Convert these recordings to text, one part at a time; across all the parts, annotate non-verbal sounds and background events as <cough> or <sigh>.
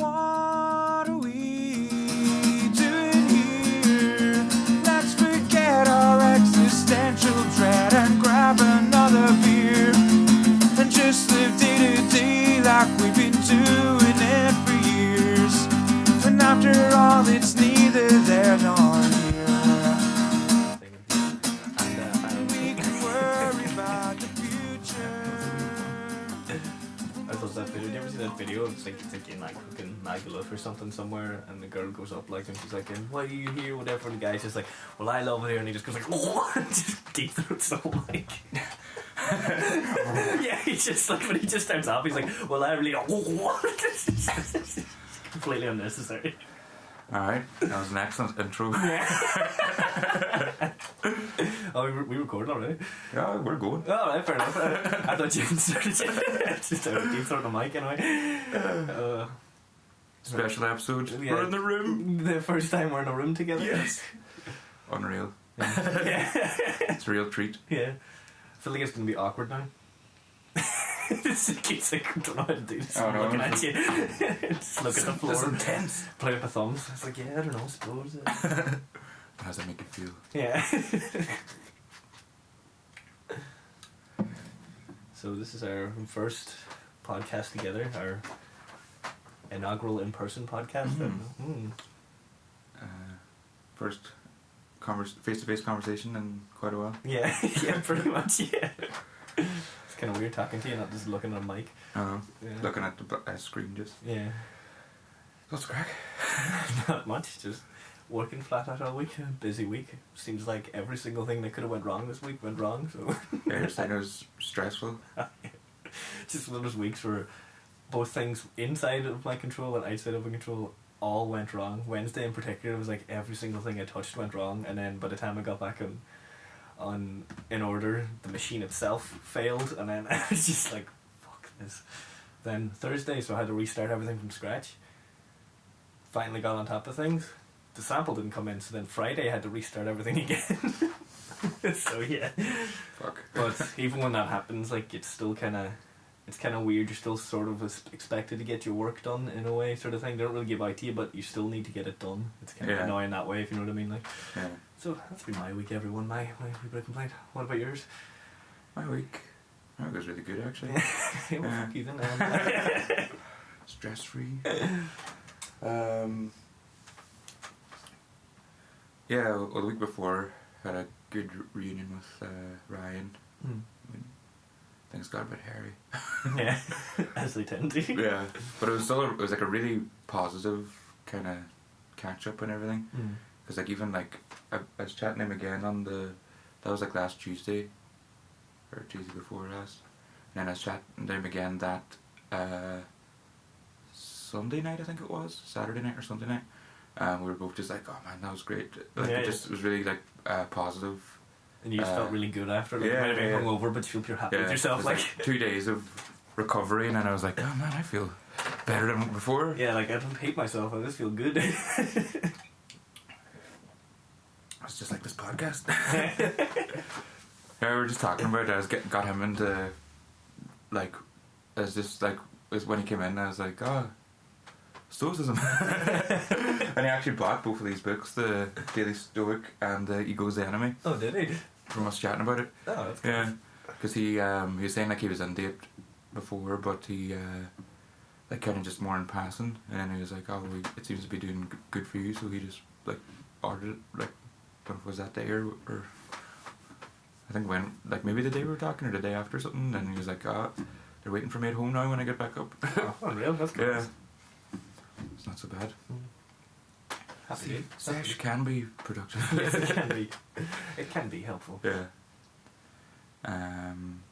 What are we doing here? Let's forget our existential dread and grab another beer and just live day to day like we've been doing it for years. And after all, it's neither that video? It's like it's like in like fucking Magaluf or something somewhere, and the girl goes up like and she's like, and "Why are you here?" Whatever. And the guy's just like, "Well, I love it here," and he just goes like, <laughs> "Oh," and <laughs> just deep throats the mic. yeah, he's just like when he just starts off, he's like, "Well, I really don't." <laughs> completely unnecessary. Alright, that was an excellent intro. Oh, we, we recorded already. Yeah, we're going. Oh, right, fair enough. I thought you started just started deep throating the mic anyway. Uh, <laughs> Special episode. Yeah. We're in the room. the first time we're in a room together. Yes. Unreal. yeah. <laughs> It's a real treat. yeah. I feel like it's gonna be awkward now. <laughs> it's like, it's like, I don't know how to do this. Oh, I'm no. looking at you. <laughs> Just look at the floor. That's intense. Play with my thumbs. It's like, yeah, I don't know, I suppose. uh, <laughs> How does that make you feel? Yeah. <laughs> so this is our first podcast together, our inaugural in-person podcast. Mhm. Mm. Uh, first convers- face-to-face conversation in quite a while. Yeah, yeah, pretty much. Yeah. Kind of weird talking to you, not just looking at a mic. Uh, Yeah. looking at the uh, screen just. Yeah. What's crack? <laughs> Not much. Just working flat out all week. Busy week. Seems like every single thing that could have went wrong this week went wrong. So. Yeah, it was stressful. <laughs> just one of those weeks where both things inside of my control and outside of my control all went wrong. Wednesday in particular was like every single thing I touched went wrong, and then by the time I got back on, on in order, the machine itself failed, and then <laughs> I was just like, "Fuck this." Then Thursday, so I had to restart everything from scratch. Finally got on top of things. The sample didn't come in, so then Friday I had to restart everything <laughs> again. <laughs> so yeah. Fuck. But even when that happens, like it's still kind of, it's kind of weird. You're still sort of expected to get your work done in a way, sort of thing. They don't really give out to you, but you still need to get it done. It's kind of Yeah. annoying that way, if you know what I mean. Like, Yeah. so that's been my week, everyone. My my wee bit of complaint. What about yours? My week. My week was really good actually. <laughs> well, Yeah. fuck you then. <laughs> Stress free. um. Yeah, well, the week before had a good reunion with uh, Ryan. hmm. Things got a bit hairy. yeah, <laughs> <laughs> as they tend to. Yeah, but it was still a, it was like a really positive kind of catch up and everything. Mm. Because like even like I, I was chatting him again on the that was like last Tuesday or Tuesday before last, and then I was chatting to him again that uh, Sunday night I think it was Saturday night or Sunday night. Um, we were both just like, oh man, that was great. Like Yeah, it yeah. just was really like uh, positive. And you just Uh, felt really good after. Like, yeah, you might have been yeah, yeah. hungover, but you feel pure happy with it yourself. was, Like, two days of recovery, and then I was like, oh man, I feel better than before. yeah, like I don't hate myself. I just feel good. <laughs> It's just like this podcast. <laughs> <laughs> yeah, we were just talking about it. I was get, got him into like, I was just like, was when he came in, I was like, oh, Stoicism. <laughs> and he actually bought both of these books, the Daily Stoic and the Ego's the Enemy, oh, did he? from us chatting about it. Oh, that's Yeah, because he um, he was saying like he was into it before, but he uh, like kind of just more in passing, and then he was like, oh, it seems to be doing g- good for you, so he just like ordered it. Like, don't know if it was that day or or I think when like maybe the day we were talking or the day after or something, and he was like, ah, they're waiting for me at home now when I get back up. <laughs> oh, unreal. That's good. yeah, it's not so bad. Happy See, days. sex can be productive. <laughs> yes, it can be. It can be helpful. Yeah. Um,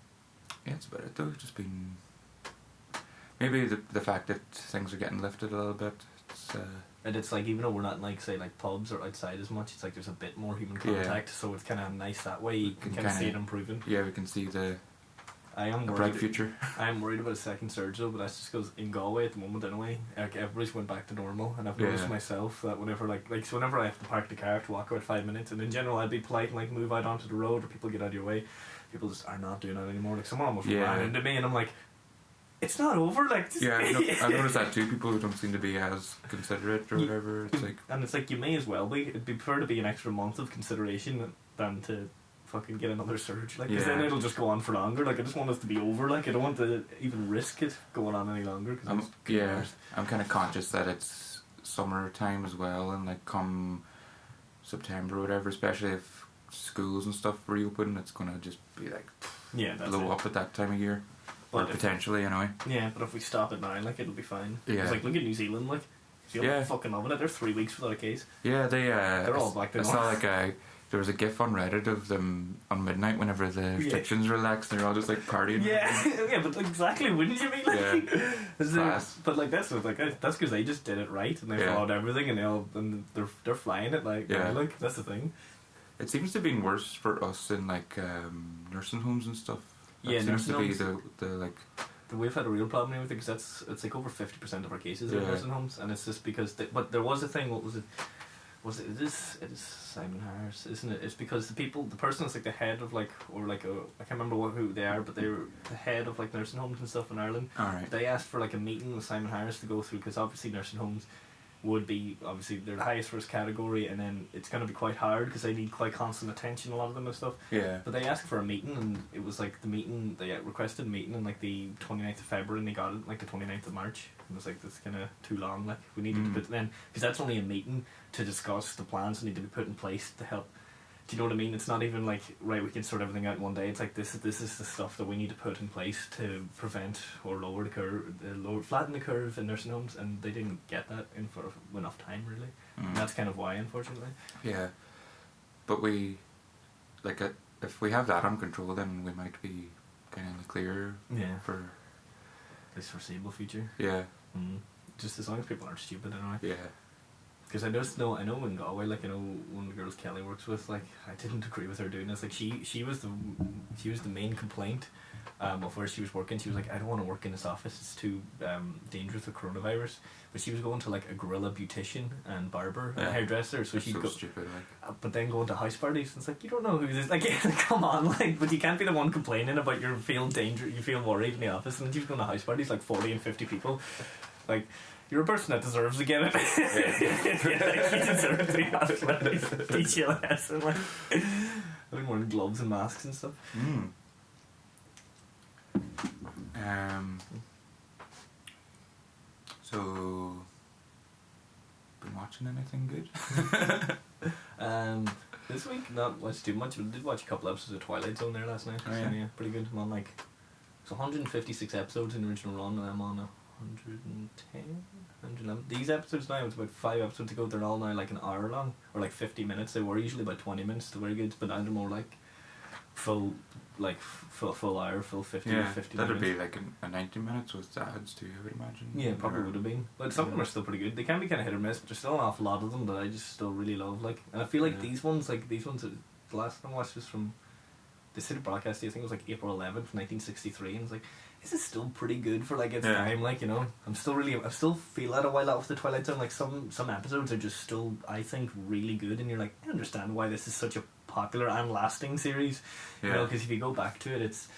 yeah, it's about it though. Just been maybe the the fact that things are getting lifted a little bit. It's uh, And it's like even though we're not like say like pubs or outside as much, it's like there's a bit more human contact, Yeah. so it's kind of nice that way. You can can kind of see it improving. yeah, we can see the I am a bright future. <laughs> I am worried about a second surge though, but that's just because in Galway at the moment anyway, like everybody's went back to normal, and I've noticed Yeah. myself that whenever like like so whenever I have to park the car, I have to walk about five minutes, and in general I'd be polite and like move out onto the road or people get out of your way. People just are not doing that anymore. Like someone almost Yeah. ran into me, and I'm like, it's not over. Like, Yeah, I no- <laughs> I noticed that too. People who don't seem to be as considerate or whatever. It's like, And it's like you may as well be. It'd be prefer to be an extra month of consideration than to fucking get another surge. Like, 'cause then Yeah. it'll just go on for longer. Like, I just want us to be over. Like, I don't want to even risk it going on any longer. Cause I'm, it's yeah, worse. I'm kind of conscious that it's summertime as well, and like come September or whatever, especially if schools and stuff reopen, it's gonna just be like yeah, that's blow it. up at that time of year, or But if, potentially anyway. yeah, but if we stop it now, like, it'll be fine. Yeah. It's like look at New Zealand. Like, Zealand Yeah. fucking loving it. They're three weeks without a case. Yeah, they. Uh, They're all I- back I to saw normal. like a there was a gif on Reddit of them on midnight whenever the restrictions relaxed. and They're all just like partying. Yeah, <laughs> yeah, but exactly, wouldn't you be like? Yeah. It- but like that's like that's because they just did it right and they Yeah. followed everything and they all and they're they're flying it like Yeah. like that's the thing. It seems to have been worse for us in like um, nursing homes and stuff. That Yeah, seems nursing to be homes. the the like We've had a real problem here with it because that's it's like over fifty percent of our cases are in nursing homes and it's just because they, but there was a thing. What was it? Was it? It is. It is Simon Harris, isn't it? It's because the people, the person that's like the head of like or like a I can't remember what, who they are, but they were the head of like nursing homes and stuff in Ireland. all right. They asked for like a meeting with Simon Harris to go through because obviously nursing homes would be obviously they're the highest risk category and then it's going to be quite hard because they need quite constant attention a lot of them and stuff Yeah. but they asked for a meeting and it was like the meeting they requested a meeting on like the 29th of February and they got it like the 29th of March it was like that's kind of too long like we needed Mm. to put then because that's only a meeting to discuss the plans that need to be put in place to help do you know what I mean? It's not even like right. We can sort everything out in one day. It's like this. This is the stuff that we need to put in place to prevent or lower the curve, uh, lower flatten the curve in nursing homes, and they didn't get that in for enough time really. Mm. And that's kind of why, unfortunately. Yeah, but we like uh, if we have that under control, then we might be kind of in the clear Yeah. for This foreseeable future. yeah, Mm. Just as long as people aren't stupid, anyway. yeah, Because I just know, I know in Galway, like I know one of the girls Kelly works with, like I didn't <laughs> agree with her doing this. Like she, she was the, she was the main complaint, um, of where she was working. She was like, I don't want to work in this office. It's too um dangerous with coronavirus. But she was going to like a guerrilla beautician and barber Yeah. and hairdresser, so It's she'd so go. stupid. Like uh, But then going to house parties, and it's like you don't know who this. Like, <laughs> come on, like, but you can't be the one complaining about you feel danger, you feel worried in the office, and then you're going to house parties like forty and fifty people. Like, you're a person that deserves to get it. yeah, <laughs> like, you deserve to be house parties. Teach you a lesson. Like, I've been wearing gloves and masks and stuff. mm. um. So, been watching anything good? <laughs> Um, this week, not much too much. but I did watch a couple episodes of Twilight Zone there last night. Oh, So, yeah? yeah, pretty good. I'm on like it's 156 episodes in the original run, and I'm on 110, 111. These episodes now, it's about five episodes ago. They're all now like an hour long or like 50 minutes. They were usually about 20 minutes. They're very good, but now they're more like full, like full full hour, full 50 yeah, 50 that'd minutes. be like a, a ninety minutes with ads too. I would imagine. Yeah, probably would have been. But some of them are still pretty good. They can be kind of hit or miss, but there's still an awful lot of them that I just still really love. Like, and I feel like Yeah. these ones, like these ones, that- the last one I watched was from the City Broadcast. I think it was like April 11th, 1963, and it's like, this is still pretty good for like its Yeah. time. Like, you know, I'm still really, I still feel that a while out of the Twilight Zone. Like some some episodes are just still, I think, really good, and you're like, I understand why this is such a popular and lasting series. You know, because if you go back to it, it's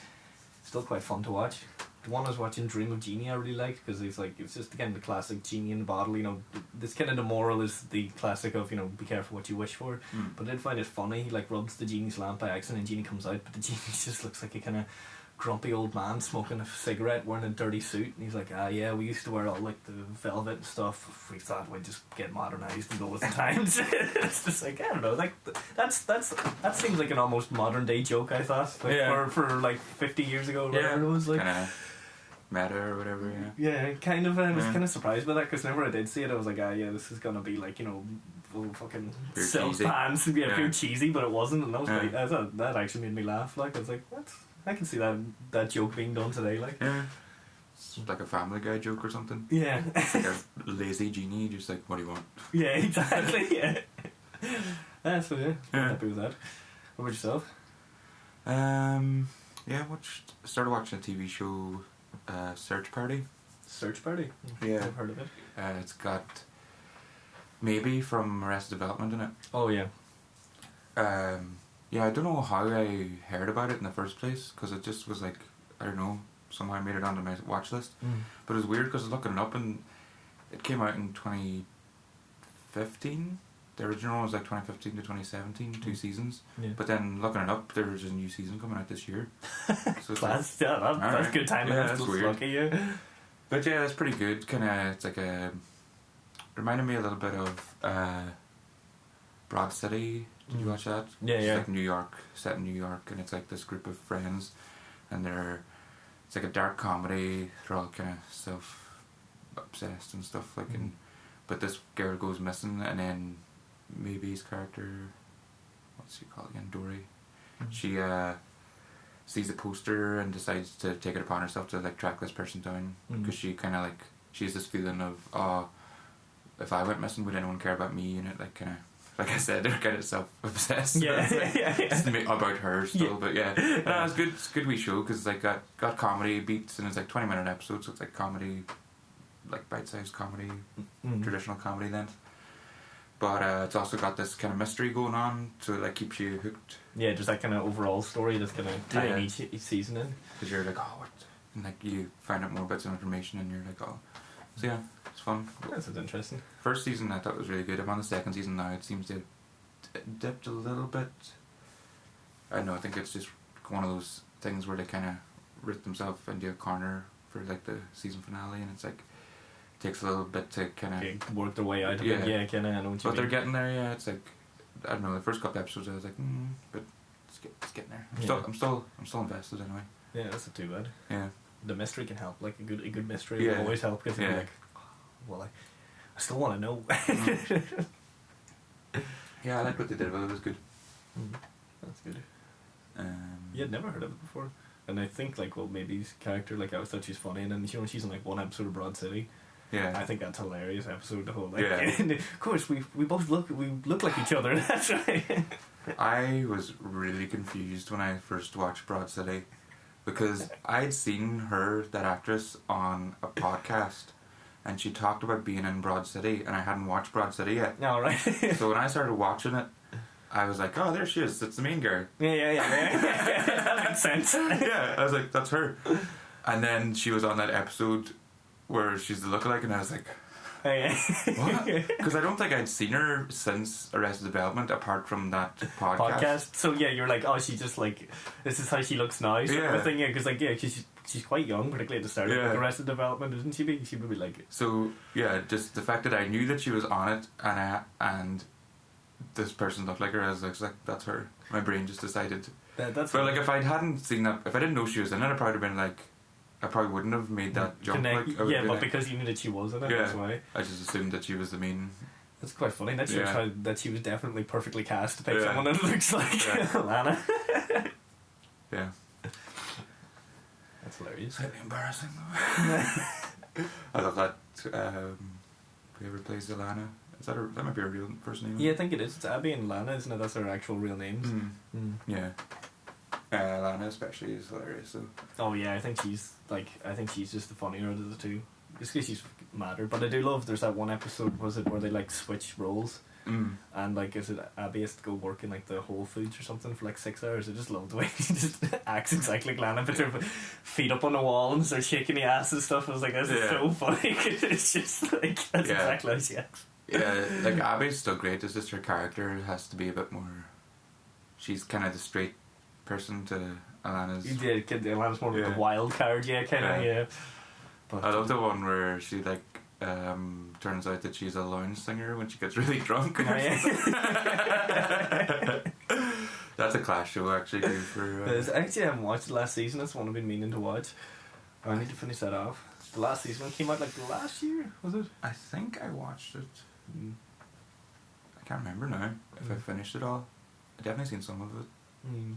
still quite fun to watch. The one I was watching, Dream of Genie, I really liked because it's like it's just again the classic genie in the bottle. You know, this kind of the moral is the classic of you know be careful what you wish for. Mm. But I did find it funny. He like rubs the genie's lamp by accident, and genie comes out, but the <laughs> genie just looks like a kind of grumpy old man smoking a cigarette, wearing a dirty suit, and he's like, ah yeah, we used to wear all like the velvet and stuff. We thought we'd just get modernized and go with the <laughs> times. <laughs> it's just like I don't know, like that's that's that seems like an almost modern day joke. I thought, like, Yeah. for for like fifty years ago, or Yeah. whatever it was like. kind of meta or whatever. Yeah. Yeah, kind of. I was Yeah. kind of surprised by that because whenever I did see it, I was like, ah, yeah, this is gonna be like you know, full fucking Pure silk cheesy. pants yeah, Yeah. pure cheesy, but it wasn't, and that was Yeah. I thought that actually made me laugh. Like I was like, what? I can see that that joke being done today. Like, Yeah. It's like a Family Guy joke or something. yeah, Like a <laughs> lazy genie, just like, what do you want? yeah, exactly. Yeah. yeah, so yeah, Yeah. happy with that. What about yourself? Um, yeah, watched. Started watching a TV show, uh, Search Party. Search Party. Yeah. I've heard of it. Uh, it's got Alia from Arrested Development in it. Oh yeah. Um, yeah, I don't know how I heard about it in the first place because it just was like I don't know. somehow I made it onto my watch list. Mm. But it was weird because I was looking it up and it came out in 2015. The original was like 2015 to 2017, two Mm. seasons. Yeah. But then looking it up, there was a new season coming out this year. <laughs> So it's like- yeah, that, that's Alright. good timing. Yeah, that's that's weird. lucky, yeah. But yeah, it's pretty good. Kind of, it's like a reminded me a little bit of uh, Broad City. Did you Mm. watch that? Yeah, it's yeah. like New York, set in New York, and it's like this group of friends, and they're it's like a dark comedy. They're all kind of self obsessed and stuff like, and Mm. but this girl goes missing, and then Alia's character, what's she called again, Dory. Mm. She uh, sees a poster and decides to take it upon herself to like track this person down Mm. because she kind of like she has this feeling of oh, if I went missing, would anyone care about me? And it like kind of like I said, they're kind of self obsessed. <laughs> Yeah, yeah, yeah. ma- about her still, Yeah. but yeah, no, it's good. It's a good wee show because it's like got got comedy beats and it's like twenty minute episodes, so it's like comedy, like bite sized comedy, Mm. traditional comedy length. But uh, it's also got this kind of mystery going on, so it like keeps you hooked Yeah, just that kind of overall story that's kind of tying Yeah. each, each season in. because you're like, oh, what? And like you find out more bits of information, and you're like, oh, so yeah, it's fun. Sounds interesting. First season I thought was really good. I'm on the second season now. It seems to have dipped a little bit. I don't know. I think it's just one of those things where they kind of writ themselves into a corner for like the season finale, and it's like takes a little bit to kind of. Work their way out of Yeah. it. Yeah, kind of. I know what But they're getting there. Yeah, it's like I don't know. The first couple episodes I was like, mm, but it's, get, it's getting there. I'm Yeah. still, I'm still, I'm still invested anyway. Yeah, that's not too bad. Yeah. The mystery can help. Like a good, a good mystery Yeah. will always help because Yeah. you're like, well, I, I still want to know. Mm. <laughs> Yeah, I like what they did. Well, it was good. Mm. That's good. Um, You had never heard of it before. And I think like well Alia's character like I always thought she's funny and then you know she's in like one episode of Broad City. Yeah. I think that's hilarious episode the whole like Yeah. <laughs> and of course we we both look we look like each other, <laughs> that's right. I was really confused when I first watched Broad City because I'd seen her, that actress, on a podcast and she talked about being in Broad City and I hadn't watched Broad City yet. All right. <laughs> So when I started watching it, I was like, oh, there she is. It's the main girl. yeah, yeah, yeah, yeah. <laughs> that makes sense. yeah, I was like, that's her. And then she was on that episode where she's the lookalike and I was like, yeah. Because <laughs> I don't think I'd seen her since Arrested Development apart from that podcast. podcast. So yeah, you're like, oh, she just like this is how she looks now. Sort of Yeah. a thing, yeah. Because like, yeah, she's she's quite young, particularly at the start of Yeah. like, Arrested Development, isn't she? She would be like, So yeah, just the fact that I knew that she was on it and I, and this person looked like her, I was like, that's her. My brain just decided. that, that's. But like if I hadn't seen that, if I didn't know she was in it, I'd probably been like, I probably wouldn't have made that jump. Connect- Like, yeah, but like- because you knew that she was in it, Yeah. that's why. I just assumed that she was the main. That's quite funny. That shows Yeah. how that she was definitely perfectly cast to pick Yeah. someone that <laughs> looks like Yeah. Lana. <laughs> Yeah. That's hilarious. Slightly embarrassing though. <laughs> I love that. Um, whoever plays Ilana, is that her? That might be her real first name. Yeah, I think it is. It's Abbi and Lana, isn't it? That's their actual real names. Mm. Mm. Yeah. Uh, Lana especially is hilarious. So Oh yeah, I think she's like I think she's just the funnier of the two. Just because she's madder. But I do love there's that one episode was it where they like switch roles mm. and like is it Abbi has to go work in like the Whole Foods or something for like six hours. I just love the way <laughs> she just <laughs> acts exactly like Lana, puts her feet up on the wall and starts shaking the ass and stuff. I was like, this is Yeah. so funny. <laughs> it's just like that's Yeah. exactly how she acts. yeah, like Abbi's still great. It's just her character has to be a bit more. She's kind of the straight person to Ilana's. Yeah, kid, Lana's more like Yeah. the wild card, yeah, kind of, Yeah. yeah. But I love the one where she like um, turns out that she's a lounge singer when she gets <laughs> really drunk. Oh, yeah. <laughs> That's a clash show actually. Good for uh, I actually haven't watched the last season. That's one I've been meaning to watch. I need to finish that off. The last season came out like last year, was it? I think I watched it. Mm. I can't remember now if I Mm. finished it all. I definitely seen some of it. Mm.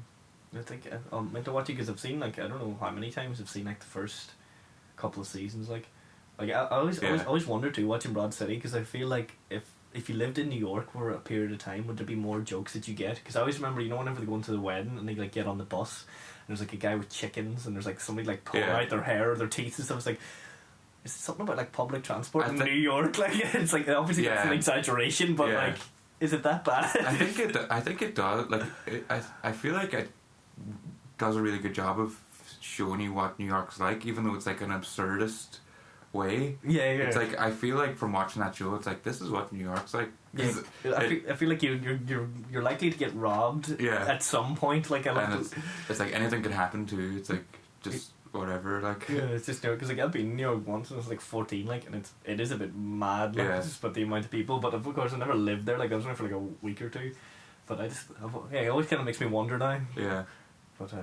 I think I- I'm meant to watch it because I've seen like I don't know how many times I've seen like the first couple of seasons. Like, like I, I always, always, Yeah. always wonder too watching Broad City because I feel like if if you lived in New York for a period of time, would there be more jokes that you get? Because I always remember, you know, whenever they go into the wedding and they like get on the bus, and there's like a guy with chickens, and there's like somebody like pulling Yeah. out their hair or their teeth and stuff. It's like. Is it something about like public transport I in thi- New York? <laughs> Like it's like obviously that's Yeah. an exaggeration, but Yeah. like, is it that bad? I think it. <laughs> I think it does. Like it, I. I feel like it does a really good job of showing you what New York's like, even though it's like an absurdist way. Yeah, yeah. It's like I feel like from watching that show, it's like this is what New York's like. Yeah, I, feel, I feel like you, you're you're you're likely to get robbed Yeah. at some point. Like I and it's, it's like anything could happen to. It's like just whatever. Like Yeah, it's just because like I've been in New York once and I was like fourteen, like, and it's it is a bit mad, like, Yeah. just but the amount of people. But of course, I never lived there. Like I was there for like a week or two, but I just I've, yeah, it always kind of makes me wonder now. yeah, But uh,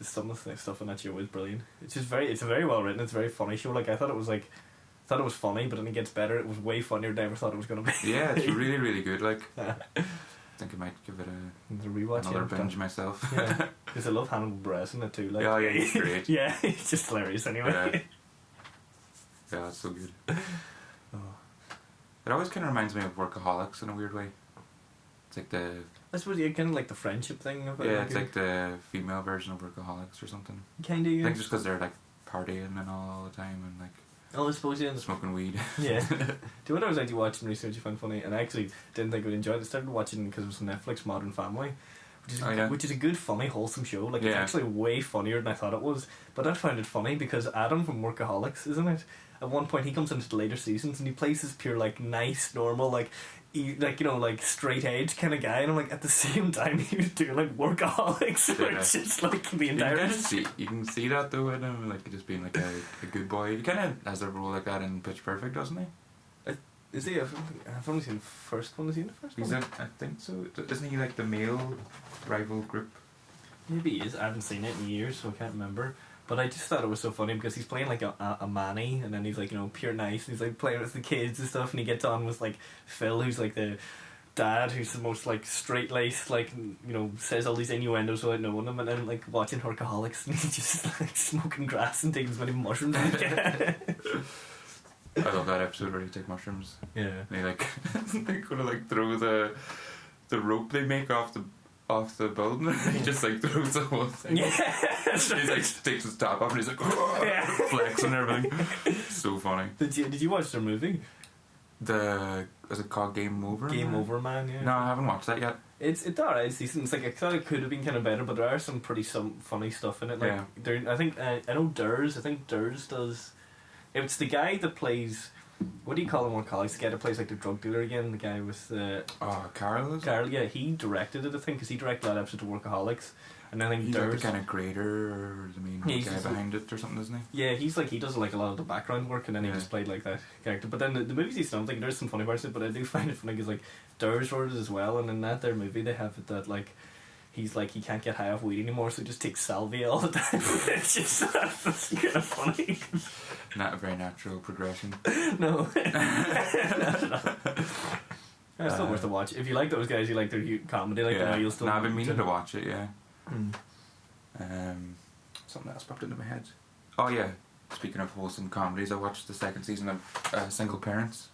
some of the stuff in that show is brilliant. It's just very, it's a very well written. It's a very funny show. Like I thought it was like, I thought it was funny, but then it gets better. It was way funnier than I ever thought it was gonna be. yeah. It's <laughs> really really good. Like <laughs> I think I might give it a, the rewatch. another yeah, binge myself. Yeah, <laughs> because I love Hannibal Buress in it too. Like, Yeah, yeah, he's great. yeah, he's just hilarious anyway. Yeah. yeah, it's so good. Oh. It always kind of reminds me of Workaholics in a weird way. It's like the I suppose yeah, kind of like the friendship thing. Of it, yeah, it's like the female version of Workaholics or something. kind of. I Yeah. think just because they're like partying and all, all the time and like Oh, I suppose yeah. smoking weed. <laughs> Yeah. Do you know what I was actually watching recently, which I found funny, and I actually didn't think I would enjoy it. I started watching because it was on Netflix, Modern Family, which is Oh, yeah. which is a good, funny, wholesome show. Like it's actually way funnier than I thought it was. But I found it funny because Adam from Workaholics, isn't it? At one point, he comes into the later seasons and he plays this pure, like, nice, normal, like. He, like you know, like straight edge kind of guy, and I'm like at the <laughs> same time he was doing like workaholics, <laughs> Yeah. which is like the entire You can entire. <laughs> see, you can see that though in him, like just being like a, a good boy. He kind of has a role like that in Pitch Perfect, doesn't he? Is he? I've, I've only seen the first one. Is he in the first He's one? in, I think so. Isn't he like the male rival group? Maybe he is. I haven't seen it in years, so I can't remember. But I just thought it was so funny because he's playing like a, a, a manny, and then he's like, you know, pure nice. And he's like playing with the kids and stuff, and he gets on with like Phil, who's like the dad, who's the most like straight laced, like, you know, says all these innuendos without knowing them, and then like watching Workaholics, <laughs> and he's just like smoking grass and taking as many mushrooms as he can. <laughs> I love that episode where he take mushrooms. yeah. And they like <laughs> they gonna like throw the the rope they make off the off the building. and <laughs> he just like throws the whole thing. Yeah. He's like takes his top off and he's like <laughs> Yeah. flexing and everything. <laughs> So funny. Did you, did you watch their movie? The is it called Game Over? Game Man? Over Man, yeah. No, I haven't watched that yet. It's it's alright. It's decent. It's like I thought it could have been kind of better, but there are some pretty some funny stuff in it. Like Yeah. there, I think uh, I know Durs. I think Durs does. It's the guy that plays. What do you call him? More colleagues. The guy that plays like the drug dealer again. The guy with the Oh, it? Carl. Yeah, he directed it. I think because he directed that episode of Workaholics, and I think He's like the kind of creator or the main Yeah, guy just- behind it or something, isn't he? Yeah, he's like he does like a lot of the background work, and then he Yeah. just played like that character. But then the, the movie's decent. I'm thinking there's some funny parts, in it, but I do <laughs> find it funny because like Durs wrote it as well, and in that their movie they have it that like he's like he can't get high off weed anymore, so he just takes salvia all the time. <laughs> it's just <laughs> that's kind of funny. Not a very natural progression. <laughs> no, it's still Uh, worth a watch if you like those guys. You like their comedy, like yeah. that. You'll still. no, I've been meaning to watch it. Yeah. Mm. Um, something else popped into my head. Oh yeah. Speaking of wholesome comedies, I watched the second season of uh, Single Parents.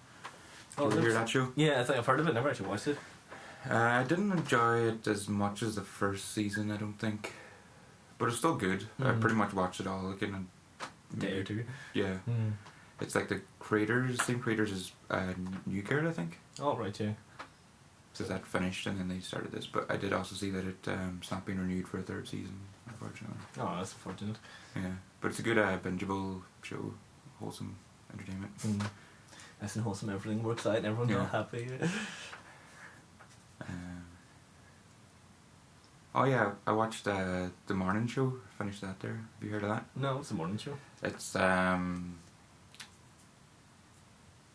Oh, Did you hear that show? Yeah, I think I've heard of it. Never actually watched it. Uh, I didn't enjoy it as much as the first season. I don't think, but it's still good. I Mhm. pretty much watched it all like in a Day or two. Yeah, it's like the creators, same creators as uh, New Girl, I think. Oh right, yeah. So that finished, and then they started this. But I did also see that it um, it's not being renewed for a third season, unfortunately. Oh, that's unfortunate. Yeah, but it's a good uh, bingeable show, wholesome entertainment. Mm. Nice and wholesome. Everything works out. And everyone's all happy. <laughs> Um, oh yeah, I watched uh, the morning show. Finished that there. Have you heard of that? No, it's the morning show. It's um,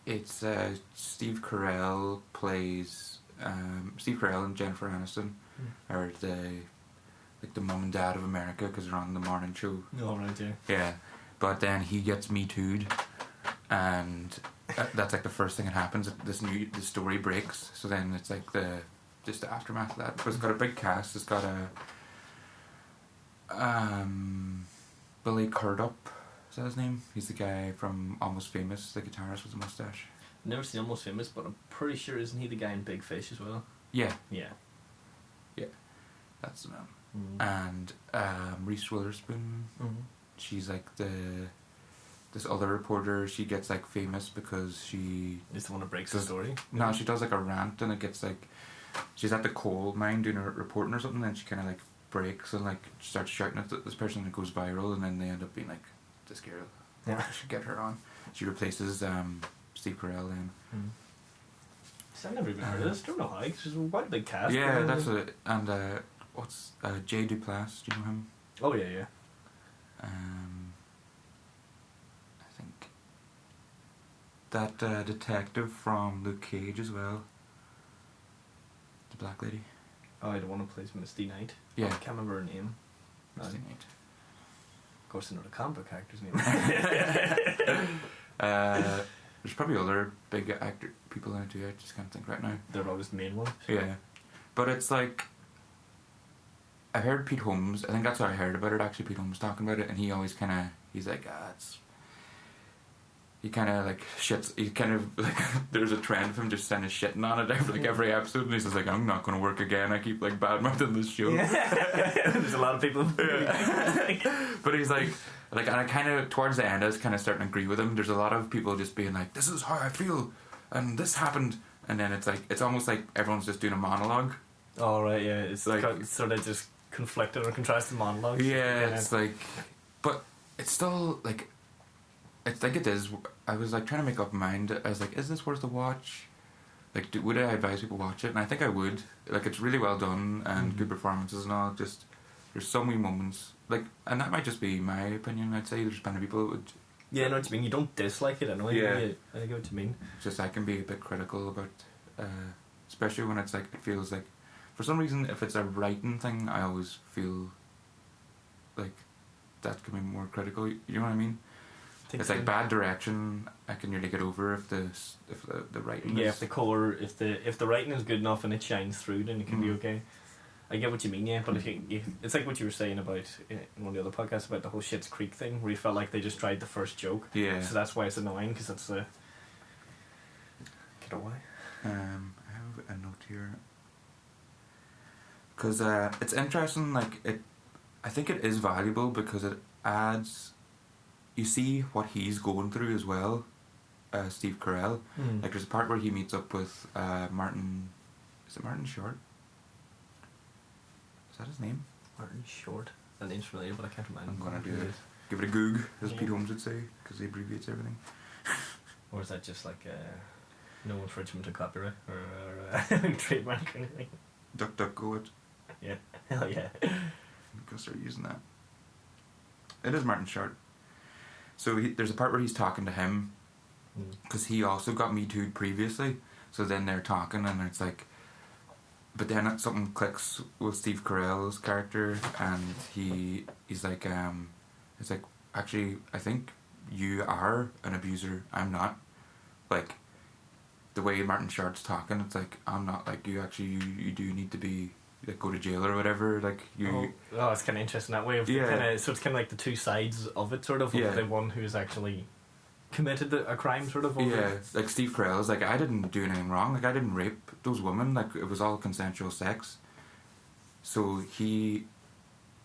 it's uh, Steve Carell plays um, Steve Carell and Jennifer Aniston Hmm. are the like the mum and dad of America because they're on the morning show. Oh right, yeah. Yeah, but then he gets me too'd, and that- that's like the first thing that happens. This new the story breaks, so then it's like the just the aftermath of that. But it's got a big cast. It's got a um Billy Crudup. Is that his name? He's the guy from Almost Famous, the guitarist with the mustache. Never seen Almost Famous, but I'm pretty sure isn't he the guy in Big Fish as well? Yeah, Yeah. Yeah. That's the man. Mm. And um, Reese Witherspoon. Mhm. She's like the this other reporter. She gets like famous because she is the one that breaks the story. No, she does like a rant and it gets like she's at the coal mine doing a reporting or something and she kind of like breaks and like starts shouting at this person and it goes viral and then they end up being like this <laughs> girl Yeah. <laughs> Should get her on she replaces um, Steve Carell then So I've never even heard of this. Don't know how. It's just quite a big cast. yeah but- that's it and uh, what's uh, Jay Duplass do you know him Oh yeah, yeah. um, I think that uh, detective from Luke Cage as well the black lady Oh, I don't want to play Misty Knight. Yeah. I can't remember her name. No, Misty of Knight. course, I know the comic book actor's name. <laughs> Uh, <laughs> there's probably other big actor people in it too. I just can't think right now. They're always the main one. Yeah, but it's like I heard Pete Holmes. I think that's what I heard about it. Actually, Pete Holmes talking about it, and he always kind of he's like, ah, it's. He kind of like shits. He kind of <laughs> like there's a trend of him just kind of shitting on it every like every episode, and he's just like, I'm not going to work again. I keep like bad mouthing this show. <laughs> There's a lot of people. <laughs> but he's like, like, and I kind of towards the end, I was kind of starting to agree with him. There's a lot of people just being like, "This is how I feel," and this happened, and then it's like it's almost like everyone's just doing a monologue. All right, yeah. It's Like- like sort of just conflicted or contrasted monologues. Yeah, it's like, but it's still like, it's like it is. I was like trying to make up my mind. I was like, is this worth a watch? Like, do, would I advise people watch it? And I think I would. Like, it's really well done and Mhm. good performances and all. Just there's so many moments. Like, and that might just be my opinion. I'd say there's plenty of people that would yeah, I know what you mean. You don't dislike it, I know. Yeah. Yeah, I get what you mean. just I can be a bit critical about, uh, especially when it's like it feels like, for some reason, if it's a writing thing, I always feel like that can be more critical. You know what I mean? It's like bad direction. I can really get over if the if the, the writing. Yeah, is, if the core, if the if the writing is good enough and it shines through, then it can be Mm. okay. I get what you mean, yeah, but if you, if, it's like what you were saying about uh, in one of the other podcasts about the whole Schitt's Creek thing, where you felt like they just tried the first joke, yeah. so that's why it's annoying because it's a get away. Um, I have a note here. Because uh, it's interesting, like it, I think it is valuable because it adds. You see what he's going through as well, uh, Steve Carell. Like there's a part where he meets up with uh, Martin. Is it Martin Short? Is that his name? Martin Short. That name's familiar, but I can't remember. I'm gonna do it. Give it a goog, as Yeah. Pete Holmes would say, because he abbreviates everything. <laughs> Or is that just like uh, no infringement of copyright or, or uh, <laughs> trademark or anything? Duck, duck, go it. Yeah, <laughs> hell yeah. I'm gonna start using that. It is Martin Short. So he, there's a part where he's talking to him Mm. because he also got me too previously. So then they're talking and it's like, but then something clicks with Steve Carell's character and he he's like, um, it's like actually I think you are an abuser. I'm not. Like the way Martin Short's talking, it's like I'm not like you. Actually, you you do need to be like go to jail or whatever. Like you. Oh, oh, it's kind of interesting that way. Of Yeah. Kinda, so it's kind of like the two sides of it, sort of. Of Yeah. the one who's actually committed the, a crime, sort of. Yeah, it. like Steve Carell's like I didn't do anything wrong. Like I didn't rape those women. Like it was all consensual sex. So he,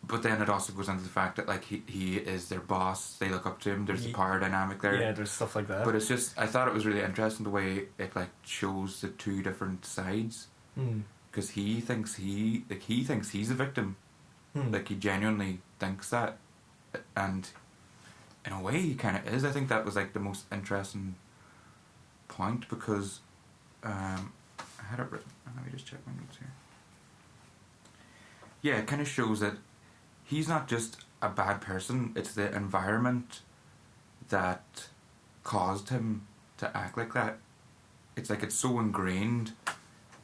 but then it also goes into the fact that like he he is their boss. They look up to him. There's a Ye- power dynamic there. Yeah, there's stuff like that. But it's just I thought it was really interesting the way it like shows the two different sides Hmm. Because he thinks he like he thinks he's a victim. Hmm. Like he genuinely thinks that, and in a way he kind of is. I think that was like the most interesting point because um, I had it written. Let me just check my notes here. Yeah, it kind of shows that he's not just a bad person. It's the environment that caused him to act like that. It's like it's so ingrained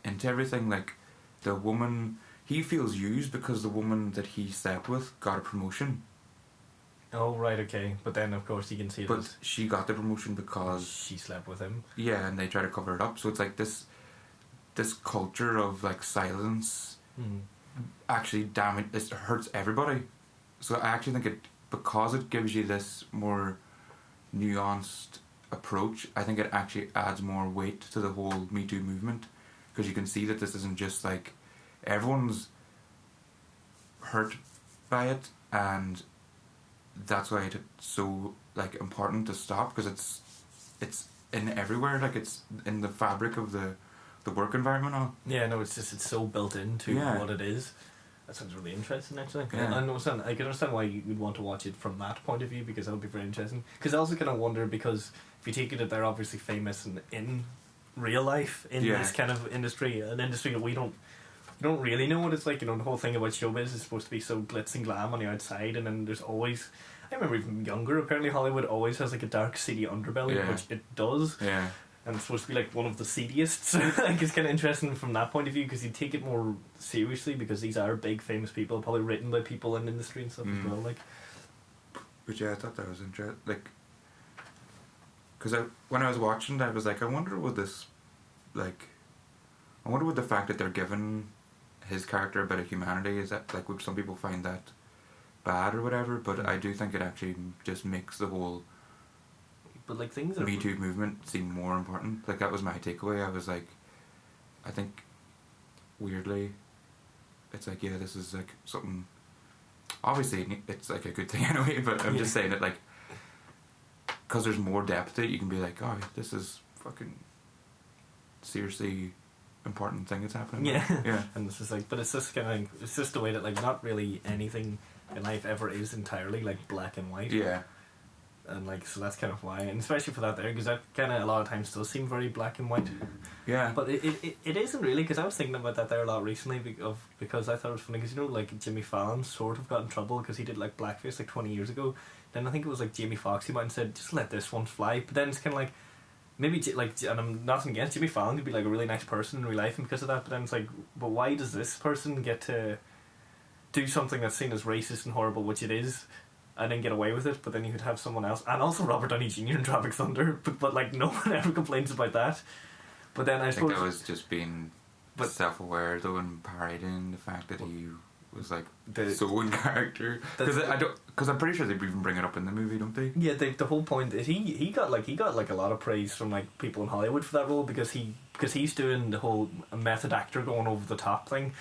into everything. Like the woman, he feels used because the woman that he slept with got a promotion, oh, right, okay. But then, of course, you can see but that she got the promotion because she slept with him. yeah, and they try to cover it up. So it's like this, this culture of like silence Hmm. actually damage it hurts everybody. So I actually think it because it gives you this more nuanced approach. I think it actually adds more weight to the whole Me Too movement because you can see that this isn't just like everyone's hurt by it, and that's why it's so like important to stop because it's it's in everywhere. Like it's in the fabric of the the work environment. All Yeah, no, it's just it's so built into Yeah. what it is. That sounds really interesting, actually. Yeah. I understand. I can understand why you would want to watch it from that point of view because that would be very interesting. Because I also kind of wonder because if you take it that they're obviously famous and in real life in Yeah. this kind of industry, an industry that we don't. You don't really know what it's like, you know. The whole thing about showbiz is supposed to be so glitz and glam on the outside, and then there's always. I remember even younger. Apparently, Hollywood always has like a dark, seedy underbelly, Yeah. which it does Yeah. and it's supposed to be like one of the seediest. <laughs> like it's kind of interesting from that point of view because you take it more seriously because these are big famous people, probably written by people in the industry and stuff Mm. as well. Like, But yeah, I thought that was interesting. Like, because I when I was watching, that, I was like, I wonder would this, like, I wonder would the fact that they're giving his character a bit of humanity is that like would some people find that bad or whatever? But hmm. I do think it actually just makes the whole but like things Me Too movement seem more important. Like that was my takeaway. I was like, I think weirdly, it's like yeah, this is like something. Obviously, it's like a good thing <laughs> anyway. But I'm just saying that like, because there's more depth to it, you can be like, oh, this is fucking seriously important thing that's happening. Yeah. yeah, <laughs> and this is like, but it's just kind of it's just the way that like not really anything in life ever is entirely like black and white. yeah, and like so that's kind of why, and especially for that there because that kind of a lot of times does seem very black and white. yeah. But it, it, it, it isn't really because I was thinking about that there a lot recently be- of because I thought it was funny because you know like Jimmy Fallon sort of got in trouble because he did like blackface like twenty years ago. Then I think it was like Jamie Foxx came out and said just let this one fly. But then it's kind of like maybe J- like and I'm nothing against Jimmy Fallon could be like a really nice person in real life and because of that. But then it's like but why does this person get to do something that's seen as racist and horrible, which it is? And then get away with it, but then you could have someone else, and also Robert Downey Jr. in Tropic Thunder, <laughs> but, but like no <laughs> one ever complains about that. But then I, I think suppose that was just being But- self-aware though and parading the fact that he was like the, so in <laughs> character because I don't because I'm pretty sure they even bring it up in the movie, don't they? Yeah, the, the whole point is he he got like he got like a lot of praise from like people in Hollywood for that role because he because he's doing the whole method actor going over the top thing.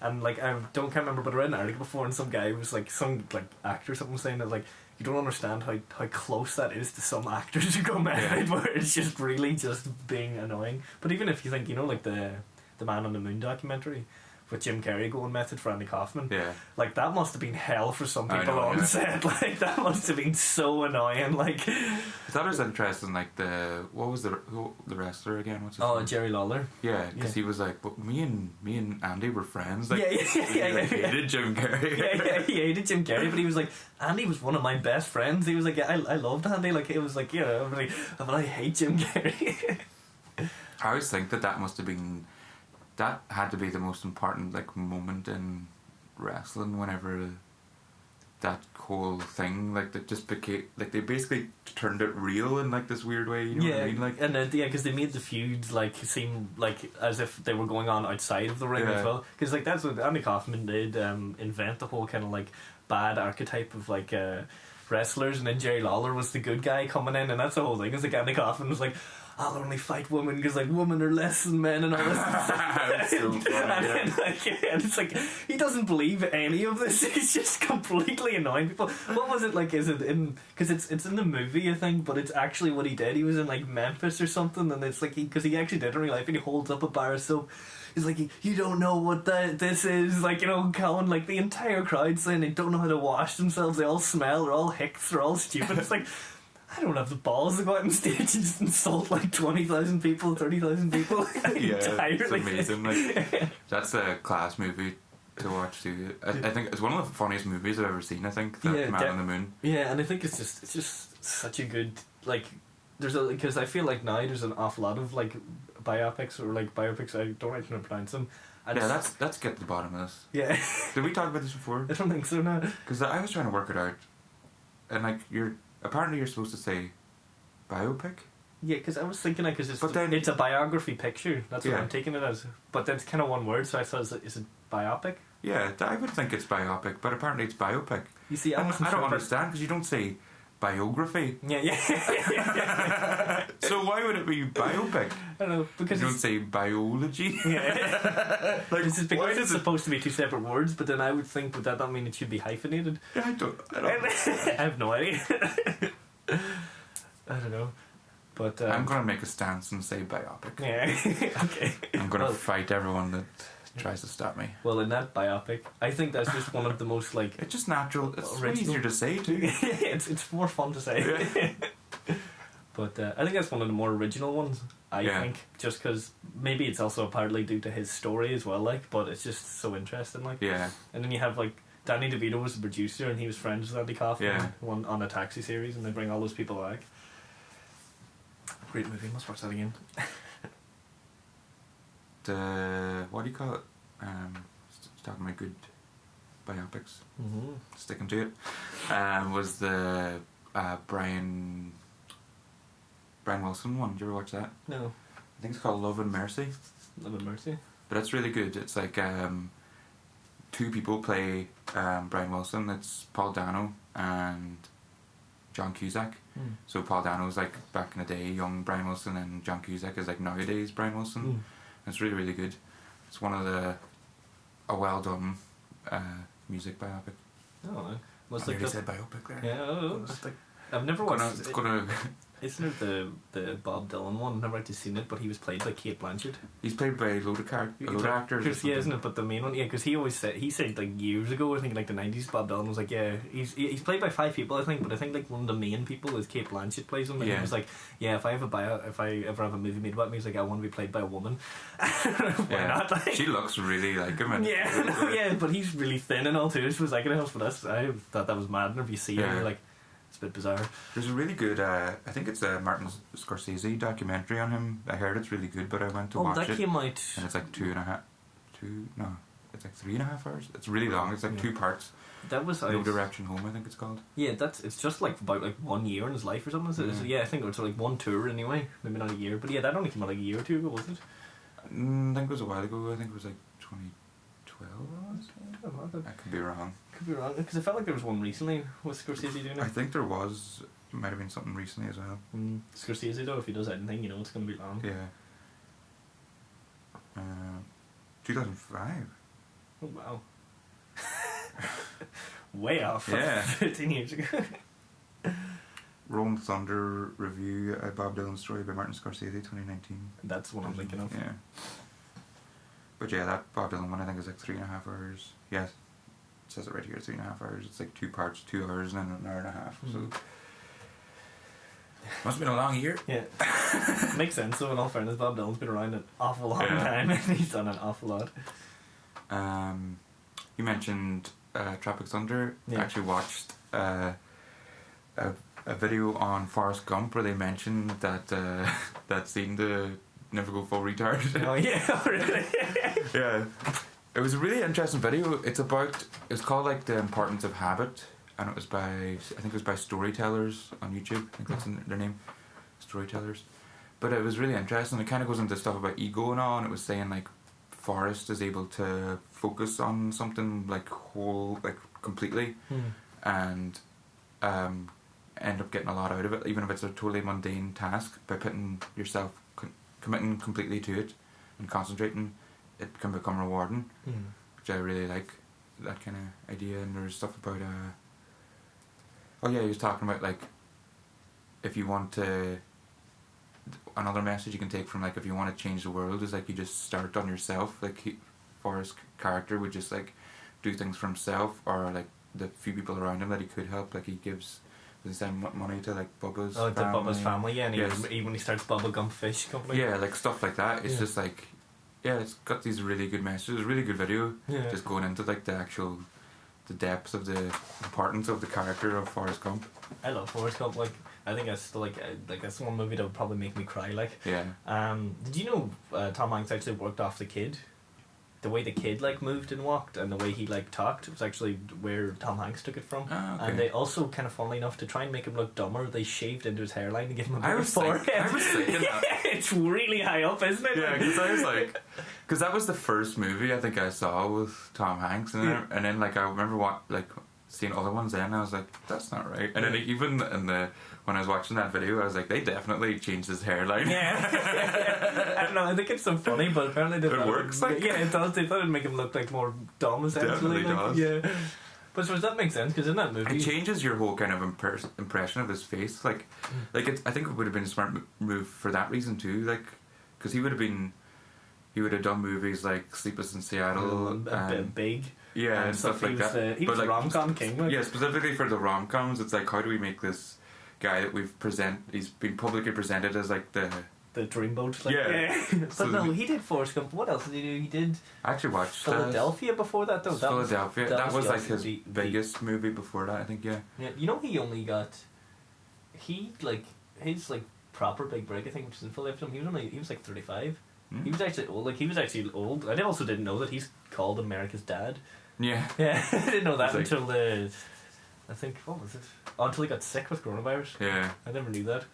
And like I don't can't remember, but I read an article before, and some guy was like some like actor or something saying that like you don't understand how how close that is to some <laughs> actors who go method, <laughs> where it's just really just being annoying. But even if you think you know like the the Man on the Moon documentary with Jim Carrey going method for Andy Kaufman, Yeah. like that must have been hell for some people know, on yeah. set. <laughs> Like that must have been so annoying. Like that was interesting, like the what was the who, the wrestler again? What's his oh name? Jerry Lawler. yeah, because yeah. he was like, but me and me and Andy were friends. Like, Yeah, yeah, yeah, like, yeah, hated Jim Carrey. <laughs> yeah, yeah, he hated Jim Carrey, but he was like, Andy was one of my best friends. He was like, I, I loved Andy. Like, it was like, yeah, but, like, but I hate Jim Carrey. <laughs> I always think that that must have been that had to be the most important like moment in wrestling whenever that whole thing like that just became like they basically turned it real in like this weird way. You know yeah, what I mean? Like and then, yeah, because they made the feuds like seem like as if they were going on outside of the ring Yeah. as well. Because like that's what Andy Kaufman did um, invent the whole kind of like bad archetype of like. Uh, Wrestlers and then Jerry Lawler was the good guy coming in, and that's the whole thing. is like Andy Kaufman was like, "I'll only fight women because like women are less than men and all this." <laughs> That's so <laughs> funny, and, yeah. then, like, and it's like he doesn't believe any of this. <laughs> He's just completely annoying people. What was it like? Is it in because it's it's in the movie I think, but it's actually what he did. He was in like Memphis or something, and it's like because he, actually did it in real life, and he holds up a bar of soap. He's like, you don't know what that this is, like you know, Colin. Like the entire crowd saying they don't know how to wash themselves. They all smell. They're all hicks. They're all stupid. It's like. I don't have the balls to go out on stage and just insult like 20,000 people, 30,000 people. <laughs> yeah, <laughs> it's amazing. Like <laughs> that's a class movie to watch too. I, I think it's one of the funniest movies I've ever seen. I think that Yeah, Man on the Moon. Yeah, and I think it's just it's just such a good like. There's a because I feel like now there's an awful lot of like biopics or like biopics. I don't actually know how to pronounce them. And Yeah, let's let's get to the bottom of this. yeah. Did we talk about this before? I don't think so. No. Because I was trying to work it out, and like you're apparently you're supposed to say biopic. Yeah, because I was thinking like, because it's But then- it's a biography picture. That's what I'm taking it as. But then it's kind of one word, so I thought is it, is it biopic? Yeah, I would think it's biopic, but apparently it's biopic. You see, I I don't sure, understand because you don't say biography. Yeah, yeah. <laughs> so why would it be biopic? I don't know because You don't say biology. yeah. like, <laughs> this is because it's it? supposed to be two separate words, but then I would think would that not mean it should be hyphenated? Yeah, I don't. I I don't. <laughs> I have no idea. I don't know, but um, I'm gonna make a stance and say biopic. Yeah. okay. I'm gonna Well, fight everyone that tries to stop me. Well, in that biopic, I think that's just one of the most like. It's just natural. It's Original. easier to say too. <laughs> it's it's more fun to say. <laughs> but uh, I think that's one of the more original ones. I Yeah. think just because maybe it's also partly due to his story as well. Like, but it's just so interesting. Like, Yeah, and then you have like Danny DeVito was the producer and he was friends with Andy Kaufman Yeah. one on a taxi series, and they bring all those people back. Great movie. Must watch that again. <laughs> the what do you call it? Um, talking about good biopics. Mm-hmm. Sticking to it. Um, was the uh, Brian Brian Wilson one? Did you ever watch that? No, I think it's called Love and Mercy. Love and Mercy. But it's really good. It's like um, two people play um, Brian Wilson. It's Paul Dano and John Cusack. Mm. So Paul Dano's like back in the day, young Brian Wilson, and John Cusack is like nowadays Brian Wilson. Mm. It's really really good. It's one of the a well done uh, music biopic. Oh, was I like nearly the, said biopic there. yeah. oh, I've never gonna, watched. it's gonna. Isn't it the the Bob Dylan one? I've never actually seen it, but he was played by Cate Blanchett. He's played by a load of car- a load of actors. or yeah, isn't it? But the main one, yeah, because he always said he said like years ago, I think like the nineties, Bob Dylan was like, yeah, he's he's played by five people, I think, but I think like one of the main people is Cate Blanchett plays him, and he was like, yeah, if I have a bio, if I ever have a movie made about me, he's like, I want to be played by a woman. <laughs> Why Yeah. not? Like, She looks really like him. And yeah, <laughs> no, yeah, but he's really thin and all too. So was like, else, but that's I thought that was mad. And if you see him, you're like, it's a bit bizarre. There's a really good, uh, I think it's a Martin Scorsese documentary on him. I heard it's really good, but I went to Oh, watch that it, came out. and it's like two and a half, two no, it's like three and a half hours. It's really long. It's like Yeah. two parts. That was out. No Direction Home, I think it's called. Yeah, that's it's just like about like one year in his life or something. So, Yeah. yeah, I think it was like one tour anyway. Maybe not a year, but yeah, that only came out like a year or two ago, wasn't it? Mm, I think it was a while ago. I think it was like 2012. I don't I could be wrong. could be wrong because I felt like there was one recently. Was Scorsese doing it. I think there was, might have been something recently as well. Mm, Scorsese though, if he does anything, you know it's gonna be long. Yeah. Uh, 2005. Oh wow. <laughs> Way off. Yeah. <laughs> Fifteen years ago. <laughs> Rolling Thunder Revue, a Bob Dylan story by Martin Scorsese, 2019. That's what I'm thinking of. Yeah. But yeah, that Bob Dylan one I think is like three and a half hours. Yes. It says it right here, three and a half hours. It's like two parts, two hours and then an hour and a half. Mhm. So must have been a long year. Yeah. <laughs> Makes sense though. In all fairness, Bob Dylan's been around an awful long Yeah. time, and he's done an awful lot. Um, you mentioned uh, Tropic Thunder. Yeah. I actually watched uh, a, a video on Forrest Gump where they mentioned that uh, <laughs> that scene to never go full retard. <laughs> oh yeah, <laughs> really. <laughs> yeah. It was a really interesting video. It's about it's called like the importance of habit, and it was by I think it was by storytellers on YouTube. I think that's their name, storytellers. But it was really interesting. It kind of goes into stuff about ego and all, and it was saying like Forrest is able to focus on something like whole, like completely, Hmm. and um, end up getting a lot out of it, even if it's a totally mundane task. By putting yourself, committing completely to it, and concentrating, it can become rewarding, Hmm. which I really like. That kind of idea. And there's stuff about uh. Oh yeah, he was talking about like. If you want to. Another message you can take from like if you want to change the world is like you just start on yourself. Like he, Forrest's character would just like do things for himself or like the few people around him that he could help. Like he gives, he send money to like Bubba's Oh, the family? Bubba's family, yeah, and he, Yes. he- when he starts Bubblegum Fish Company. Yeah, like stuff like that. It's Yeah. just like, yeah, it's got these really good messages. Really good video. Yeah. Just going into like the actual, the depth of the importance of the character of Forrest Gump. I love Forrest Gump. Like, I think that's still like uh, like that's one movie that would probably make me cry. Like, Yeah. um, did you know uh, Tom Hanks actually worked off the kid? The way the kid like moved and walked, and the way he like talked was actually where Tom Hanks took it from. Ah, okay. And they also kind of funnily enough to try and make him look dumber, they shaved into his hairline to give him a bigger forehead. I was thinking <laughs> that. it's really high up, isn't it? Yeah, because I was like, <laughs> because that was the first movie I think I saw with Tom Hanks, and then, Yeah. and then like I remember what like seeing other ones, then and I was like, that's not right. And then even in the when I was watching that video, I was like, they definitely changed his hairline. Yeah, <laughs> I don't know. I think it's so funny, but apparently they It works, like- yeah, it does. They thought it'd make him look like more dumb, essentially. Definitely like, does. Yeah, but so does that make sense? Because in that movie, It changes your whole kind of impers- impression of his face. Like, like it, I think it would have been a smart mo- move for that reason too. Like, because he would have been he would have done movies like Sleepless in Seattle, mm, a bit and, big. yeah, and stuff like was that. The, he But, was like, rom com king. Like. Yeah, specifically for the rom coms, it's like how do we make this guy that we've present? He's been publicly presented as like the. The Dreamboat. Like, Yeah. <laughs> but So no, he did Forrest Gump. What else did he do? He did I actually watched uh, Philadelphia before that, though. That was- Philadelphia. that That, was was, like his the- the- biggest movie before that. I think. Yeah. Yeah, you know he only got he like his like proper big break. I think which is in Philadelphia. He was only he was like thirty five. Hmm? He was actually old. Like he was actually old. I also didn't know that he's called America's dad. Yeah. <laughs> Yeah, <laughs> I didn't know that It's like- until the. I think what was it? Oh, until he got sick with coronavirus. Yeah. I never knew that.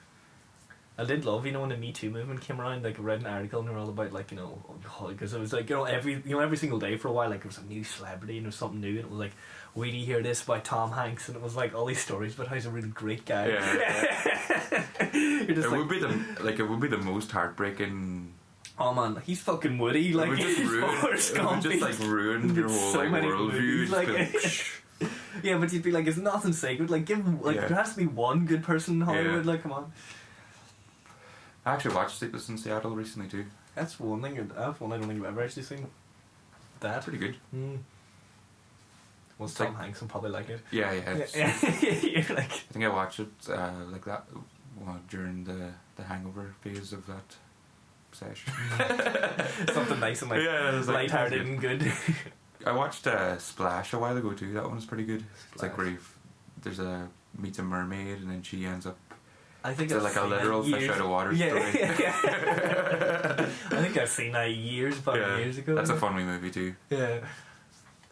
I did love, you know, when the Me Too movement came around. Like, I read an article and they were all about, like, you know, oh, because it was like, you know, every you know every single day for a while, like, it was a new celebrity and there was something new, and it was like, wait do hear this by Tom Hanks, and it was like all these stories about how he's a really great guy. Yeah, <laughs> it like, would be the like it would be the most heartbreaking. oh man, he's fucking Woody. Like, <laughs> it would just ruin. It would just like ruin your whole so like worldview. movies, Just like- be like, <laughs> yeah, but you'd be like, it's nothing sacred. Like, give like, Yeah. there has to be one good person in Hollywood. Yeah. Like, come on. I actually watched Sleepless in Seattle recently too. That's one thing. That's one I don't think I've ever actually seen. That. Pretty good. Mm. Well, Tom like- Hanks will probably like it. Yeah, yeah. Yeah, <laughs> You're like, I think I watched it uh, like that well, during the the hangover phase of that session. <laughs> something nice and like <laughs> Yeah, like- lighthearted and good. I watched uh, Splash a while ago too. That one's pretty good. It's like where you've- there's a meets a mermaid and then she ends up. I think It's like a literal fish out of water yeah, story. yeah. <laughs> I think I've seen that years, about Yeah, years ago. That's a funny movie too. Yeah.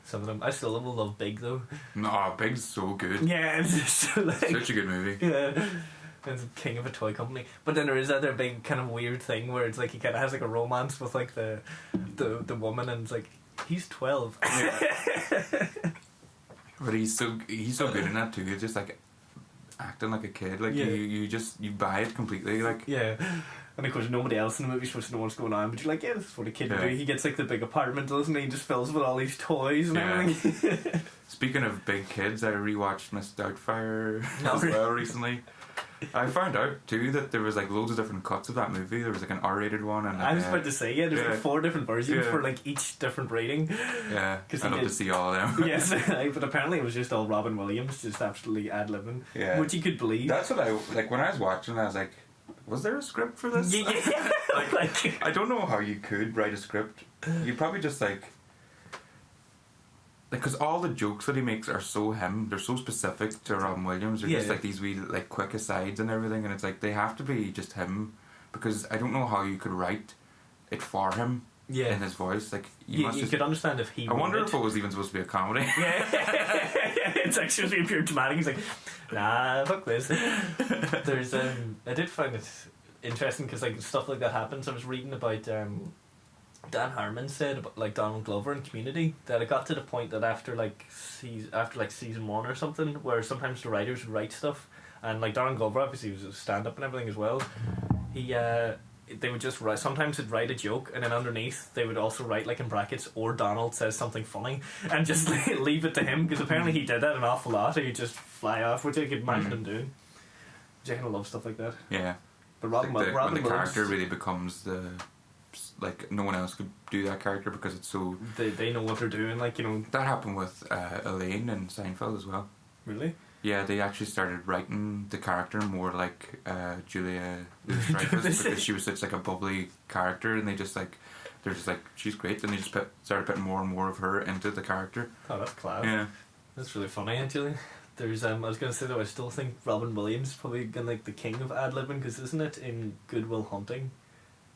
Some of them. I still will love Big though. No, Big's so good. Yeah, <laughs> it's just like Such a good movie. yeah. It's king of a toy company, but then there is that other big kind of weird thing where it's like he kind of has like a romance with like the the the woman, and it's like he's twelve. <laughs> But he's so he's so good in that too. He's just like acting like a kid. Like Yeah. you, you just you buy it completely. Like Yeah. And of course, nobody else in the movie's supposed to know what's going on, but you're like, yeah, this is what a kid would Yeah. do. He gets like the big apartment, doesn't he? He just fills with all these toys and Yeah. everything. speaking of big kids, I rewatched Miss Doubtfire <laughs> Oh, as well recently. I found out too that there was like loads of different cuts of that movie. There was like an R-rated one and I was uh, about to say, yeah, there's yeah. like four different versions Yeah. for like each different rating. yeah. I'd love did- to see all of them. <laughs> yes, but apparently it was just all Robin Williams, just absolutely ad libbing, Yeah. which you could believe. That's what I like when I was watching. I was like, was there a script for this? yeah, yeah. <laughs> Like- <laughs> like, I don't know how you could write a script. You probably just like, because all the jokes that he makes are so him. They're so specific to Robin Williams. They're just Yeah. like these wee like quick asides and everything, and it's like they have to be just him. Because I don't know how you could write it for him yeah. in his voice. Like you, must you just. could understand if he. I wonder wrote if it was even supposed to be a comedy. <laughs> Yeah, <laughs> it's actually supposed to be pure dramatic. He's like, nah, fuck this. There's, um, I did find it interesting because like stuff like that happens. I was reading about um, Dan Harmon said about like Donald Glover in Community that it got to the point that after like season after like season one or something, where sometimes the writers would write stuff and like Donald Glover obviously was a stand up and everything as well. He uh they would just write sometimes they'd write a joke and then underneath they would also write like in brackets or Donald says something funny <laughs> and just <laughs> leave it to him because apparently he did that an awful lot and he'd just fly off which I could imagine him doing which I kind of love stuff like that yeah. but Like Robin, the, when the Williams character really becomes the like no one else could do that character because it's so they, they know what they're doing like you know that happened with uh, Elaine and Seinfeld as well. really Yeah, they actually started writing the character more like uh, Julia <laughs> Louis-Dreyfus because she was such like a bubbly character, and they just like they're just like she's great, and they just put, started putting more and more of her into the character. oh that's class Yeah, That's really funny, actually. There's um, I was gonna say though, I still think Robin Williams is probably gonna like the king of ad libbing because isn't it in Good Will Hunting?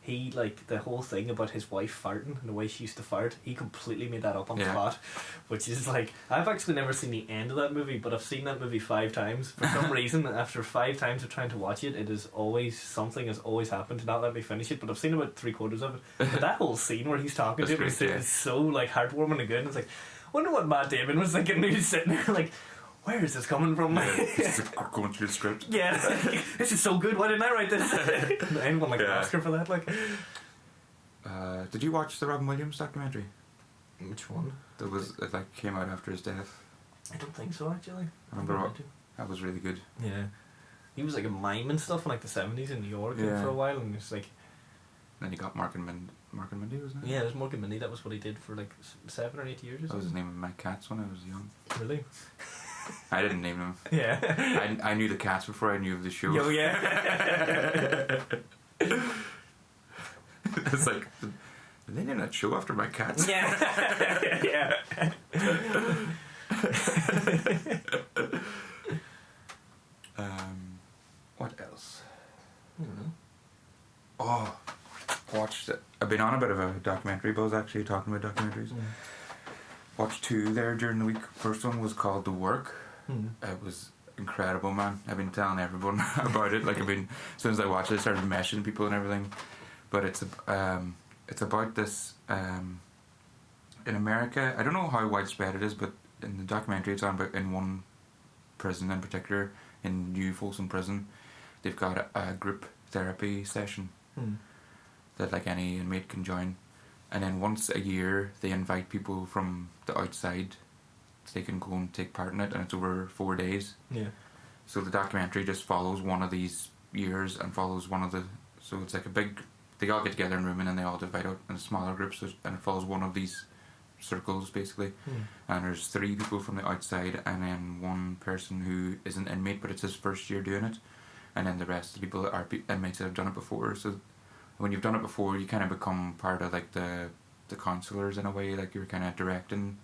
He like the whole thing about his wife farting and the way she used to fart. He completely made that up on the Yeah. spot, which is like I've actually never seen the end of that movie, but I've seen that movie five times. For some <laughs> reason, after five times of trying to watch it, it is always something has always happened to not let me finish it. But I've seen about three quarters of it. But <laughs> that whole scene where he's talking to him is yeah. so like heartwarming and good. And it's like, wonder what Matt Damon was thinking. He was sitting there <laughs> like, where is this coming from? yeah <laughs> it's like going through the script. yeah, <laughs> this is so good. Why didn't I write this? <laughs> Anyone like an Yeah. Oscar for that? Like, Uh, did you watch the Robin Williams documentary? which one? That was that like came out after his death. I don't think so. Actually, Remember I what? That was really good. Yeah, he was like a mime and stuff in like the seventies in New York Yeah. for a while, and it's like then he got Mork and Mindy. Mork and Mindy wasn't it? Yeah, there's Mork and Mindy. That was what he did for like seven or eight years. Or That was his something. name of my cats when I was young. Really? I didn't name them. <laughs> Yeah. I, I knew the cats before I knew of the show. Oh, yeah. <laughs> it's like, they name that show after my cats? yeah. <laughs> yeah. Um, what else? I don't know. Oh, watched. it. I've been on a bit of a documentary but I was actually, talking about documentaries. Watched two there during the week. First one was called The Work. Hmm. It was incredible, man. I've been telling everyone <laughs> about it. Like I've been as soon as I watched it, I started meshing people and everything. But it's um, it's about this um, in America. I don't know how widespread it is, but in the documentary, it's on about in one prison in particular, in New Folsom Prison, they've got a, a group therapy session Hmm. that like any inmate can join, and then once a year they invite people from the outside. So they can go and take part in it, and it's over four days. Yeah. So the documentary just follows one of these years and follows one of the. So it's like a big. They all get together in a room and then they all divide out into smaller groups, and it follows one of these circles basically. Hmm. And there's three people from the outside, and then one person who is an inmate, but it's his first year doing it, and then the rest of the people that are inmates that have done it before. So when you've done it before, you kind of become part of like the the counselors in a way, like you're kind of directing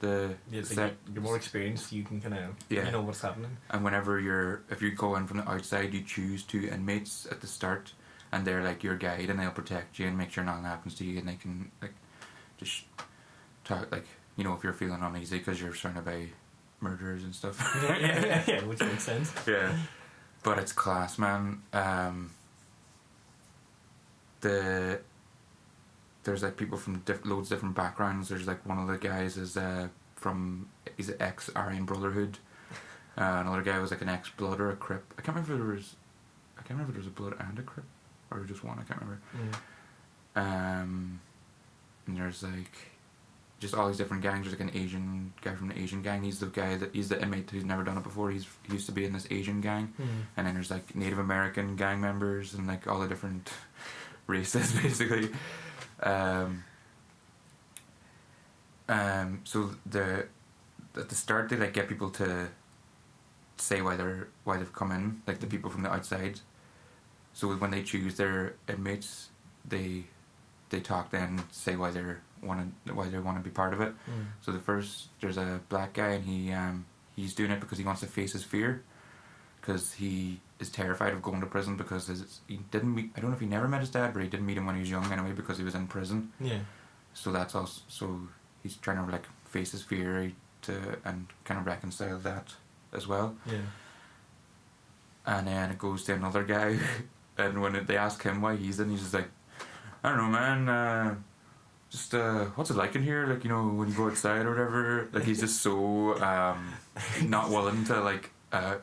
the Yeah, set. like you're more experienced. You can kind of Yeah. you know what's happening. And whenever you're, if you go in from the outside, you choose two inmates at the start, and they're like your guide, and they'll protect you and make sure nothing happens to you, and they can like just talk like you know if you're feeling uneasy because you're surrounded by murderers and stuff. <laughs> yeah, yeah, yeah, which makes <laughs> sense. yeah, but it's class, man. Um, the there's like people from diff- loads of different backgrounds. There's like one of the guys is uh, from he's an ex Aryan Brotherhood. Uh, another guy was like an ex Blood or a Crip. I can't remember if there was I can't remember if there was a Blood and a Crip or just one. I can't remember. Um, and there's like just all these different gangs. There's like an Asian guy from the Asian gang. He's the guy that he's the inmate who's never done it before. He's he used to be in this Asian gang. Mm. And then there's like Native American gang members and like all the different races <laughs> basically. Um, um, so the at the start they like get people to say why they're why they've come in, like the people from the outside. So when they choose their inmates, they they talk then say why they're want to why they want to be part of it. Mm. So the first, there's a black guy, and he um, he's doing it because he wants to face his fear, because he is terrified of going to prison because his, he didn't meet. I don't know if he never met his dad, but he didn't meet him when he was young anyway because he was in prison. Yeah. So that's also so he's trying to like face his fear to and kind of reconcile that as well. Yeah. And then it goes to another guy, <laughs> and when it, they ask him why he's in, he's just like, I don't know, man. Uh, just uh, what's it like in here? Like you know, when you go outside or whatever. Like he's just so um, not willing to like uh,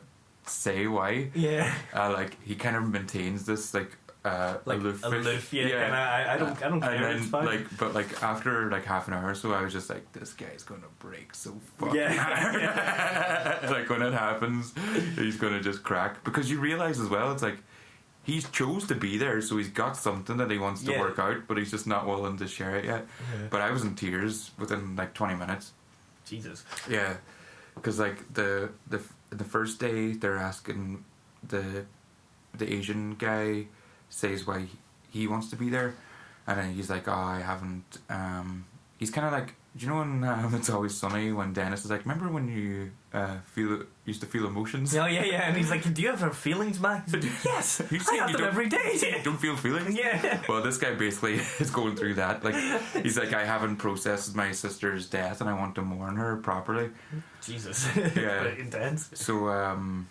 say why. Yeah. Uh, like he kind of maintains this like uh, Like aloof, aloof, yeah. And I, I don't, I don't and care. then, it's fine. like, but like after like half an hour or so, I was just like, this guy's gonna break so fucking Yeah. hard. <laughs> <laughs> like when it happens, he's gonna just crack because you realize as well, it's like he's chose to be there, so he's got something that he wants to Yeah. work out, but he's just not willing to share it yet. Yeah. But I was in tears within like twenty minutes. Jesus. Yeah, because like the the the first day they're asking the the Asian guy says why he wants to be there, and then he's like, "Oh, I haven't." Um, he's kind of like, do you know when <laughs> um, it's always sunny when Dennis is like, "Remember when you uh, feel used to feel emotions?" Yeah, yeah, yeah. And he's like, "Do you have feelings, Max?" Like, <laughs> yes, You <laughs> I have you them every day. you don't feel feelings. <laughs> Yeah. Well, this guy basically is going through that. Like, he's like, I haven't processed my sister's death, and I want to mourn her properly. Jesus. Yeah. Intense. So um,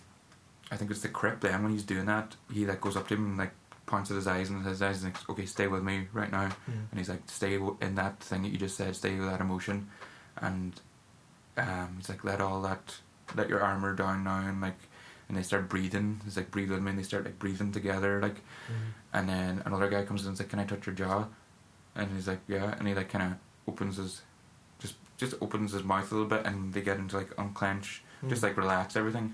I think it's the Crip. Then when he's doing that, he like goes up to him and like points at his eyes and his eyes and like, okay, stay with me right now. And he's like, stay in that thing that you just said. Stay with that emotion, and um, he's like, let all that, let your armor down now, and like, and they start breathing. He's like, breathe with me, and they start like breathing together, like, and then another guy comes in and is like, can I touch your jaw? And he's like, yeah, and he like kind of opens his, just just opens his mouth a little bit, and they get into like unclench, just like relax everything,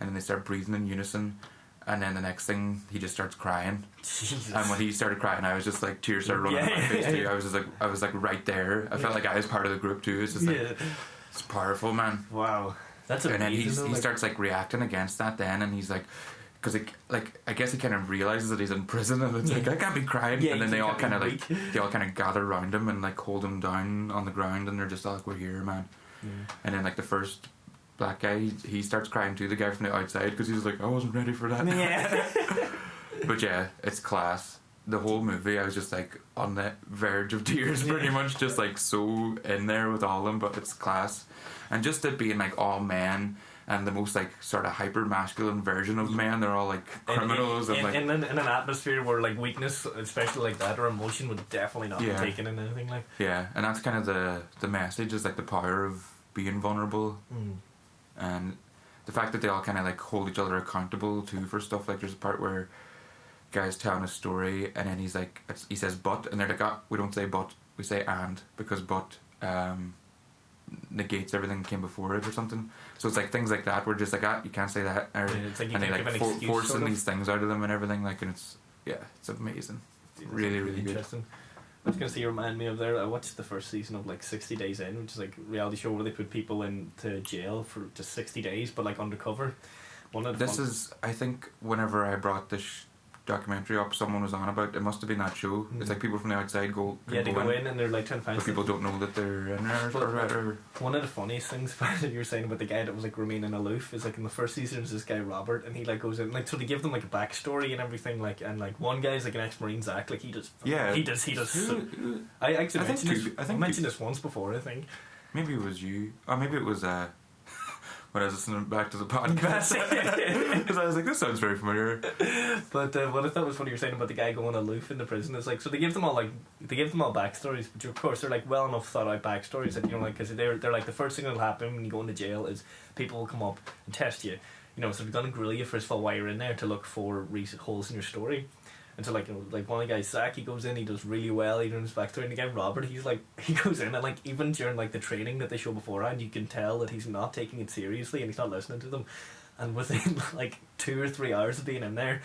and then they start breathing in unison, and then the next thing he just starts crying. Jesus. And when he started crying, I was just like tears started running Yeah, down my face yeah, too. yeah. <laughs> I was just like I was like right there. I felt like I was part of the group too. It's just like. It's powerful, man. Wow. That's amazing. and then he's, though, he like- starts like reacting against that then and he's like because like, like I guess he kind of realizes that he's in prison and it's like I can't be crying Yeah, and then they all kind of like <laughs> they all kind of gather around him and like hold him down on the ground and they're just like we're here man Yeah. and then like the first black guy he, he starts crying too the guy from the outside because he's like I wasn't ready for that Yeah. <laughs> but yeah it's class the whole movie I was just like on the verge of <laughs> tears pretty much just like so in there with all of them but it's class and just it being like all men and the most like sort of hyper masculine version of men they're all like criminals in, and, in, like in, an, in an atmosphere where like weakness, especially like that, or emotion would definitely not Yeah. be taken in anything like. yeah and that's kind of the the message is like the power of being vulnerable Mm. and the fact that they all kind of like hold each other accountable too for stuff like there's a part where guy's telling a story and then he's like he says but and they're like oh, we don't say but we say and because but um negates everything that came before it or something so it's like things like that where just like ah you can't say that or, Yeah, like and they like an for, excuse, forcing sort of. these things out of them and everything like and it's yeah it's amazing Really, really good. interesting. I was gonna say, you remind me of there. I watched the first season of like Sixty Days In, which is like a reality show where they put people into jail for just sixty days, but like undercover. One of the This is, I think, whenever I brought this documentary up, someone was on about. It must have been that show. Mm. It's like people from the outside go, yeah, they go, go in, in and they're like trying to find. but people don't know that they're in there. But- Or, or, One of the funniest things <laughs> about it you were saying about the guy that was like remaining aloof is like in the first season there's this guy Robert and he like goes in like so they give them like a backstory and everything like and like one guy's like an ex marine Zach like he does Yeah. he does he does so, I actually I think mentioned, two- this, I think I mentioned two- this once before I think maybe it was you, or maybe it was uh, when I was listening back to the <laughs> podcast. Because I was like, this sounds very familiar. but uh, what I thought was funny you were saying about the guy going aloof in the prison is like so they give them all like they give them all backstories but of course they're like well enough thought out backstories that you know like because they're, they're like the first thing that'll happen when you go into jail is people will come up and test you you know so they're going to grill you first of all while you're in there to look for re- holes in your story and so like you know, like one of the guys Zach he goes in he does really well he does his backstory and guy Robert he's like <laughs> he goes in and like even during like the training that they show beforehand you can tell that he's not taking it seriously and he's not listening to them. And within <laughs> like two or three hours of being in there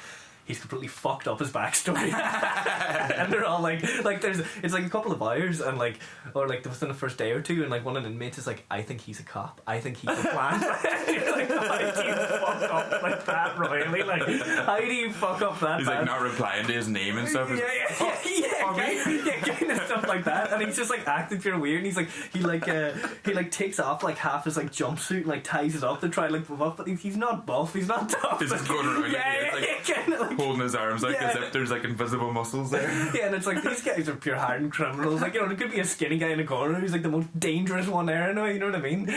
he's completely fucked up his backstory <laughs> and they're all like like there's it's like a couple of hours and like or like within the first day or two and like one of the inmates is like I think he's a cop I think he's a plan <laughs> like how do you fuck up like that royally like how do you fuck up that He's like bad? not replying to his name and stuff. Yeah, yeah, yeah, yeah, me? kind, yeah, kind of stuff like that, and he's just like acting pure weird. And he's like, he like, uh, he like takes off like half his like jumpsuit and like ties it up to try like buff, but he's, not buff, he's not tough. He's just going around like yeah, he yeah, like- <laughs> yeah, kind of like. Holding his arms like as if there's like invisible muscles there. <laughs> Yeah, and it's like these guys are pure hardened criminals. Like you know, it could be a skinny guy in the corner who's like the most dangerous one there. You know what I mean?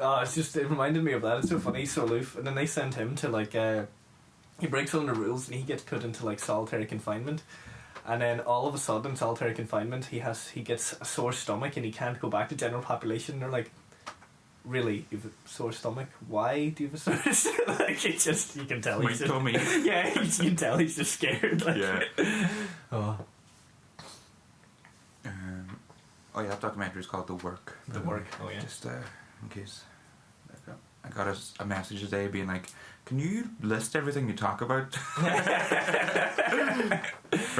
Oh, it's just it reminded me of that. It's so funny, he's so aloof. And then they send him to like uh, he breaks all the rules and he gets put into like solitary confinement. And then all of a sudden, solitary confinement, he has he gets a sore stomach and he can't go back to general population. they're like, really, you have a sore stomach? Why do you have a sore <laughs> stomach? like it just you can tell My he's just, tummy. <laughs> yeah, you can tell he's just scared. Like, Yeah. <laughs> oh, Um, oh yeah, that documentary is called The Work. the Um, work. Oh yeah. Just uh, in case. I got, I got a s- a, message today being like, "Can you list everything you talk about?" <laughs>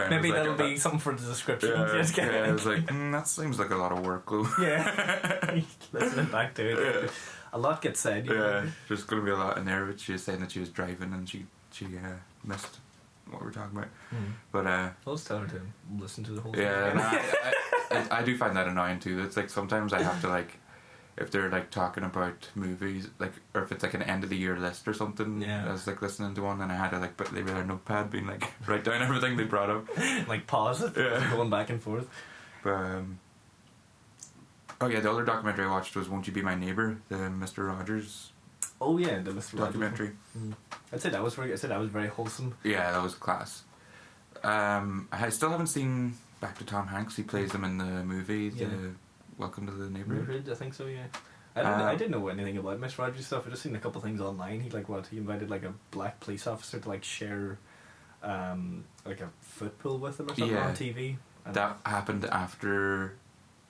Maybe like, that'll uh, be something for the description. Yeah, Just yeah, I was like, mm, that seems like a lot of work, Lou. <laughs> yeah. <laughs> Listening back to it, Yeah. a lot gets said. You Yeah, know? there's gonna be a lot in there. But she was saying that she was driving and she she uh, missed what we were talking about. Mm. But uh, I'll just tell her to listen to the whole yeah, thing. no, I, I, I do find that annoying too. It's like sometimes I have to like. If they're like talking about movies, like, or if it's like an end of the year list or something, Yeah. I was like listening to one and I had to like put they read a notepad, being like <laughs> write down everything they brought up. <laughs> like pause it, Yeah. going back and forth. But um, oh yeah, the other documentary I watched was "Won't You Be My Neighbor," the Mister Rogers Oh yeah, the Mr. Rogers documentary. one. Mm. I'd say that was very. I said that was very wholesome. Yeah, that was class. Um, I still haven't seen back to Tom Hanks. He plays him in the movie, the Yeah. Welcome to the Neighborhood. I think so. Yeah. I didn't, Uh, I didn't know anything about Miss Rogers stuff. I just seen a couple things online. He like what he invited like a black police officer to like share, um, like a foot pool with him or something Yeah. on TV. And That happened after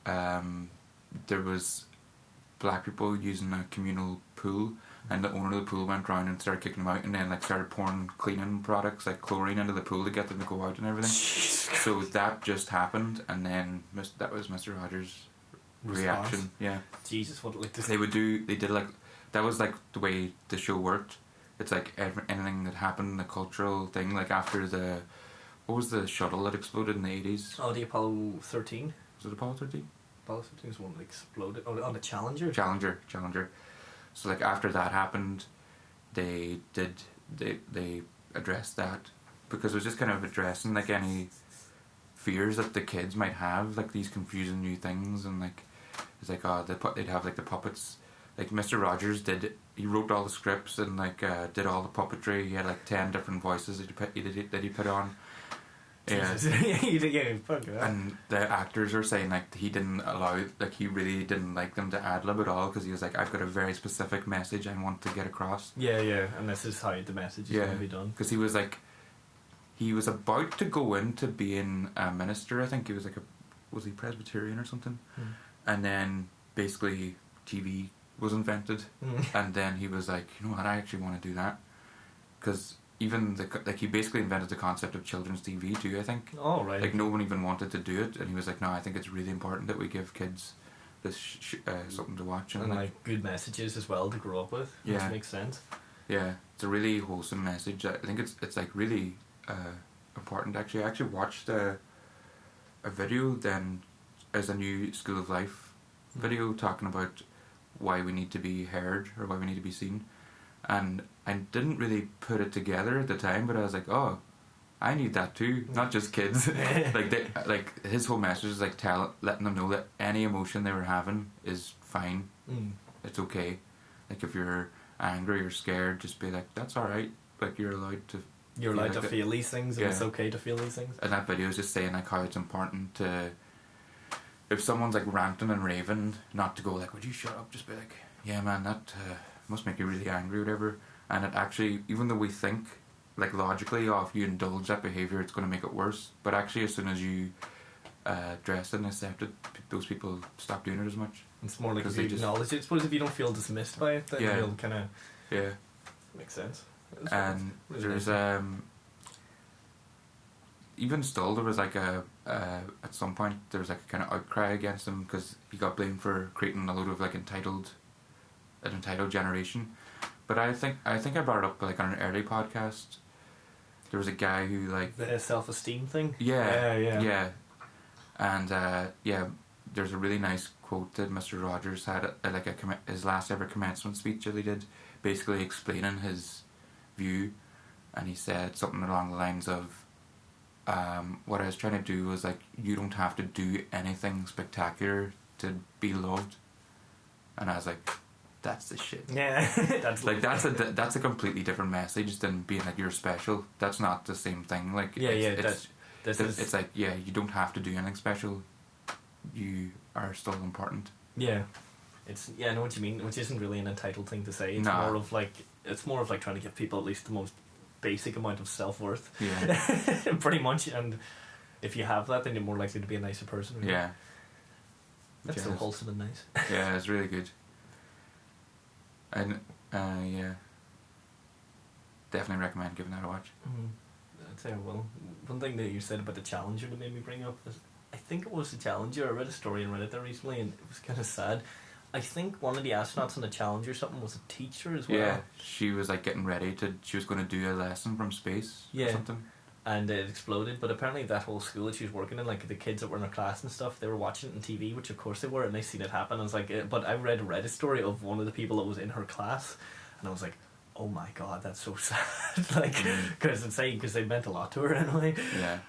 um, there was black people using a communal pool, and the owner of the pool went round and started kicking them out, and then like started pouring cleaning products like chlorine into the pool to get them to go out and everything. <laughs> So that just happened, and then that was Mister Rogers' reaction. Yeah, Jesus, what like this? they would do. They did like that was like the way the show worked. It's like every, anything that happened, the cultural thing. Like after the what was the shuttle that exploded in the eighties? Oh, the Apollo thirteen. Was it Apollo thirteen? Apollo thirteen was one that exploded. Oh, on the Challenger. Challenger, Challenger. So like after that happened, they did they they addressed that because it was just kind of addressing like any fears that the kids might have, like these confusing new things, and like it's like oh they put they'd have like the puppets. Like Mister Rogers did, he wrote all the scripts and like uh, did all the puppetry. He had like ten different voices that he put, that he put on. Yeah, Jesus. yeah, fuck that. and the actors are saying like he didn't allow like he really didn't like them to ad lib at all because he was like I've got a very specific message I want to get across yeah, yeah, and this is how the message is Yeah. going to be done. because he was like he was about to go into being a minister I think he was like a was he Presbyterian or something Mm. And then basically TV was invented Mm. <laughs> and then he was like you know what I actually want to do that because even the like he basically invented the concept of children's TV too I think Oh, right. like no one even wanted to do it and he was like no i think it's really important that we give kids this sh- uh, something to watch and, and like, like good messages as well to grow up with. Yeah. Which makes sense. yeah it's a really wholesome message i think it's it's like really uh, important actually i actually watched a, a video then as a new school of life video talking about why we need to be heard or why we need to be seen. And i didn't really put it together at the time but i was like oh i need that too not just kids. <laughs> <laughs> Like they, like his whole message is like tell letting them know that any emotion they were having is fine. Mm. it's okay. Like if you're angry or scared just be like that's all right. Like you're allowed to You're allowed like to that- feel these things, and Yeah. it's okay to feel these things. and that video is just saying like how it's important to if someone's like ranting and raving not to go like would you shut up just be like yeah man that uh, must make you really angry whatever and it actually even though we think like logically oh if you indulge that behavior it's going to make it worse but actually as soon as you uh, address it and accept it p- those people stop doing it as much It's more like if they you just- acknowledge it. Suppose if you don't feel dismissed by it, then Yeah. you'll kind of yeah make sense. and really there's um even still there was like a uh, at some point there was like a kind of outcry against him because he got blamed for creating a load of like entitled an entitled generation but I think I think I brought it up like on an early podcast there was a guy who like the self-esteem thing. yeah yeah, yeah. yeah and uh, yeah there's a really nice quote that Mr. Rogers had at, like a his last ever commencement speech that he did basically explaining his view and he said something along the lines of um, what I was trying to do was like you don't have to do anything spectacular to be loved and I was like that's the shit Yeah, <laughs> that's like that's a that's a completely different message than being like you're special that's not the same thing like Yeah, it's, yeah, it's, that's- this it's, is it's like yeah you don't have to do anything special you are still important yeah. It's yeah, I know what you mean. Which isn't really an entitled thing to say. It's Nah. more of like it's more of like trying to give people at least the most basic amount of self worth, yeah <laughs> pretty much. And if you have that, then you're more likely to be a nicer person. really. yeah that's so wholesome and nice. yeah it's really good and uh, yeah definitely recommend giving that a watch Mm. I'd say I will. One thing that you said about the Challenger that made me bring up is I think it was the Challenger. I read a story on Reddit there recently and it was kind of sad. I think one of the astronauts on the Challenger or something was a teacher as well. yeah she was like getting ready to she was going to do a lesson from space Yeah. or something And it exploded, but apparently that whole school that she was working in, like the kids that were in her class and stuff, they were watching it on TV, which of course they were, and they seen it happen. I was like, eh, but I read a Reddit story of one of the people that was in her class, and I was like, oh my god, that's so <laughs> sad. <laughs> like, Mm. because it's insane, because they meant a lot to her anyway. yeah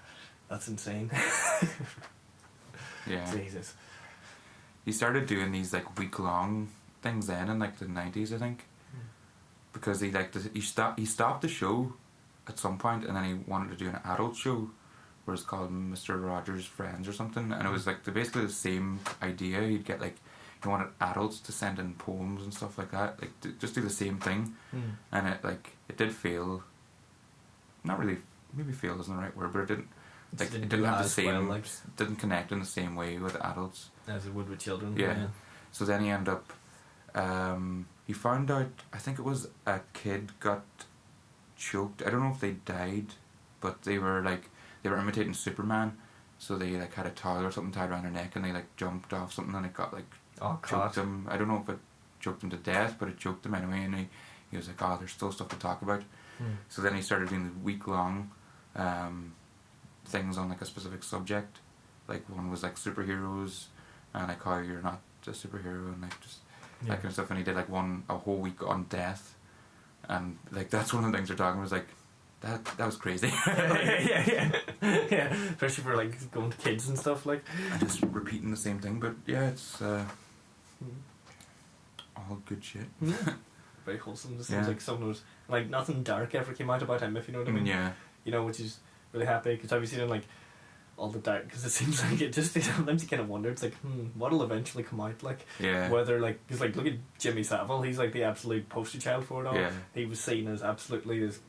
That's insane. <laughs> yeah Jesus. He started doing these like week long things then in like the nineties, I think, because he like he stopped he stopped the show at some point, and then he wanted to do an adult show, where it's called Mister Rogers' Friends or something, and it was like the, basically the same idea. He'd get like he wanted adults to send in poems and stuff like that, like to just do the same thing, Mm. and it like it did fail. Not really, maybe fail isn't the right word, but it didn't. Like, it didn't didn't have the same, well, like didn't connect in the same way with adults. As it would with children. Yeah. So then he ended up um, he found out. I think it was a kid got choked. I don't know if they died, but they were like they were imitating Superman. So they like had a towel or something tied around their neck, and they like jumped off something, and it got like Oh choked god. him. I don't know if it choked him to death, but it choked him anyway. And he, he was like, "Oh, there's still stuff to talk about." Hmm. So then he started doing the week long um, things on like a specific subject. Like one was like superheroes and like how you're not a superhero and like just Yeah. that kind of stuff. And he did like one a whole week on death, and like that's one of the things they're talking about. Was like that that was crazy. <laughs> yeah, yeah, yeah, <laughs> yeah. Especially for like going to kids and stuff like. and just repeating the same thing. But yeah, it's uh, all good shit. <laughs> Very wholesome. Just Yeah. seems like someone was like nothing dark ever came out about him. If you know what I mean. yeah, You know, which is really happy because I've been seeing like all the doubt because it seems <laughs> like it just <laughs> sometimes you kind of wonder it's like hmm what'll eventually come out like yeah, whether like because like look at Jimmy Savile he's like the absolute poster child for it all yeah, he was seen as absolutely as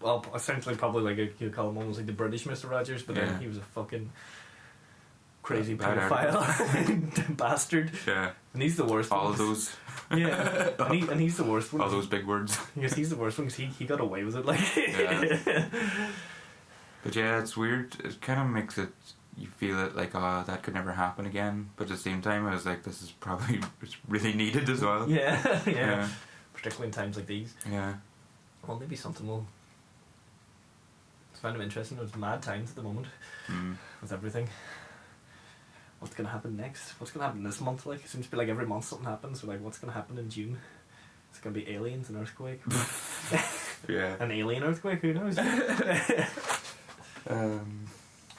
well essentially probably like a, you call him almost like the British Mr Rogers but Yeah. then he was a fucking crazy pedophile <laughs> bastard yeah. and he's the worst All one. of those, yeah and, he, and he's the worst one all those big words. because he's the worst one because he, he got away with it like Yeah. But yeah, it's weird. It kind of makes it you feel it like oh that could never happen again. But at the same time, I was like, this is probably <laughs> it's really needed as well. yeah, <laughs> yeah yeah, particularly in times like these yeah. Well, maybe something will. It's kind of interesting. It's mad times at the moment Mm. with everything. What's gonna happen next? What's gonna happen this month? Like it seems to be like every month something happens. So like, what's gonna happen in June? It's gonna be aliens and earthquake. <laughs> Yeah. An alien earthquake? Who knows? Um,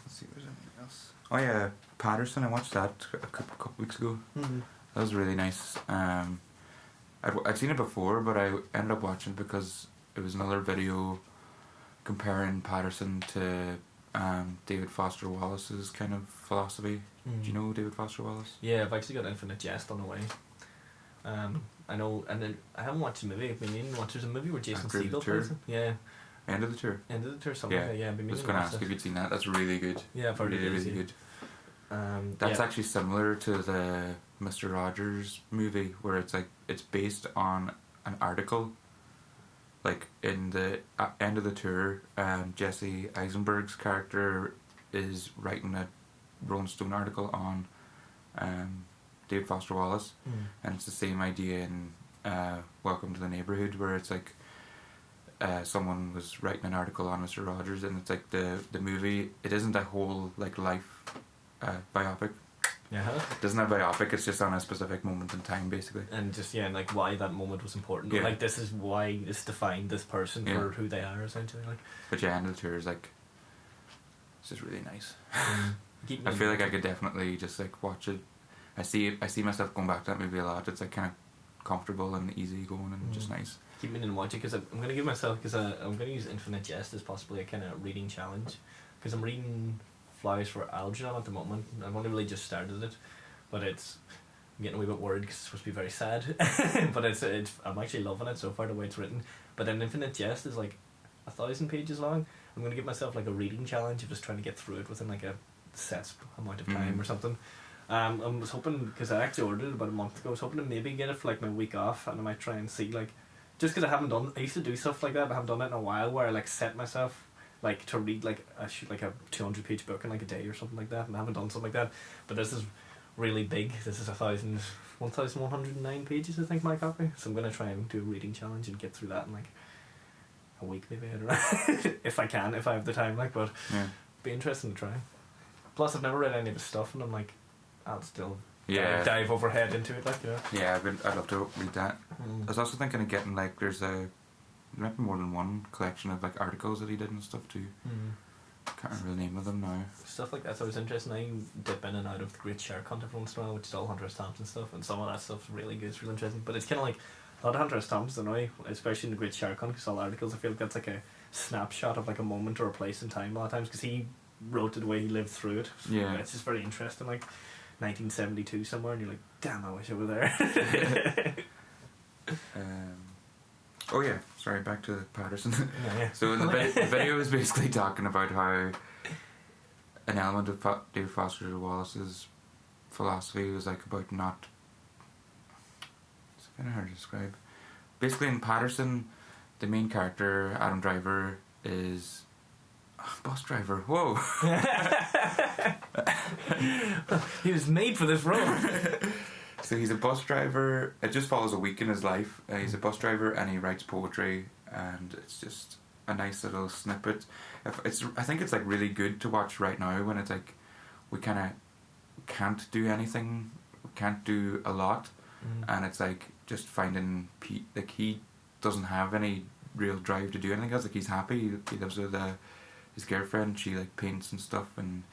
let's see, was there anything else? Oh yeah, Paterson. I watched that a couple, couple weeks ago. Hmm. That was really nice. Um, I'd, I'd seen it before, but I ended up watching it because it was another video comparing Paterson to um, David Foster Wallace's kind of philosophy. Hmm. Do you know David Foster Wallace? Yeah, I've actually got Infinite Jest on the way. Um, I know, and then I haven't watched the movie. I've been meaning to watch. There's a movie where Jason After the Segel tour? plays him. Yeah, End of the tour. end of the tour, something Yeah. like that. Yeah, I've was going to ask if you'd seen that. That's really good. Yeah, I've heard really, it really good. Um, That's yeah. actually similar to the Mister Rogers movie, where it's like it's based on an article. Like in the uh, end of the tour, um, Jesse Eisenberg's character is writing a Rolling Stone article on um, David Foster Wallace, Mm. and it's the same idea in uh, Welcome to the Neighborhood, where it's like uh, someone was writing an article on Mister Rogers, and it's like the the movie. It isn't a whole like life uh, biopic. Yeah. It doesn't have biopic. It's just on a specific moment in time, basically. and just yeah, and like why that moment was important. Yeah. Like this is why this defined this person Yeah. for who they are essentially. Like But yeah, of the tour is like it's just really nice. <laughs> keep I feel like I could definitely just like watch it. I see I see myself going back to that movie a lot. It's like kind of comfortable and easy going and just Mm. nice. Keep me in watch it because I'm going to give myself because I'm going to use Infinite Jest as possibly a kind of reading challenge because I'm reading Flowers for Algernon at the moment. I've only really just started it, but it's I'm getting a wee bit worried because it's supposed to be very sad. <laughs> but it's, it's I'm actually loving it so far the way it's written. But then Infinite Jest is like a thousand pages long. I'm going to give myself like a reading challenge of just trying to get through it within like a set amount of time Mhm. or something. Um, I was hoping because I actually ordered it about a month ago. I was hoping to maybe get it for like my week off, and I might try and see like just because I haven't done. I used to do stuff like that, but I haven't done it in a while. Where I like set myself like to read like a like a two hundred page book in like a day or something like that, and I haven't done something like that. But this is really big. This is a thousand, one thousand one hundred nine pages, I think, my copy. So I'm gonna try and do a reading challenge and get through that in like a week, maybe. I don't know <laughs> if I can, if I have the time. Like, but Yeah. be interesting to try. Plus, I've never read any of his stuff, and I'm like, I'll still Yeah. dive, dive overhead into it, like you know. Yeah, I'd, been, I'd love to read that. I was also thinking of getting like there's a there might be more than one collection of like articles that he did and stuff too. Mm. Can't remember the name of them now. Stuff like that. So it's interesting. I dip in and out of the Great Shark Hunt every once in a while, which is all Hunter S. Thompson stuff, and some of that stuff's really good. It's really interesting. But it's kind of like a lot of Hunter S. Thompson, annoy, especially in the Great Shark Hunt, because all articles. I feel like that's like a snapshot of like a moment or a place in time a lot of times, because he wrote it the way he lived through it. Yeah. it's just very interesting. Like 1972 somewhere, and you're like, damn, I wish I were there. <laughs> Um, oh yeah, sorry. Back to Paterson. yeah, yeah. <laughs> so in the, vid- the video is basically talking about how an element of David Foster Wallace's philosophy was like about not It's kind of hard to describe. Basically, in Paterson, the main character Adam Driver is <sighs> bus driver. Whoa. <laughs> he was made for this role. <laughs> So he's a bus driver. It just follows a week in his life. Uh, he's a bus driver and he writes poetry, and it's just a nice little snippet. If it's, I think it's like really good to watch right now when it's like we kind of can't do anything, can't do a lot, and it's like just finding Pete. Like he doesn't have any real drive to do anything else. Like he's happy. He, lives with uh, his girlfriend. She like paints and stuff, and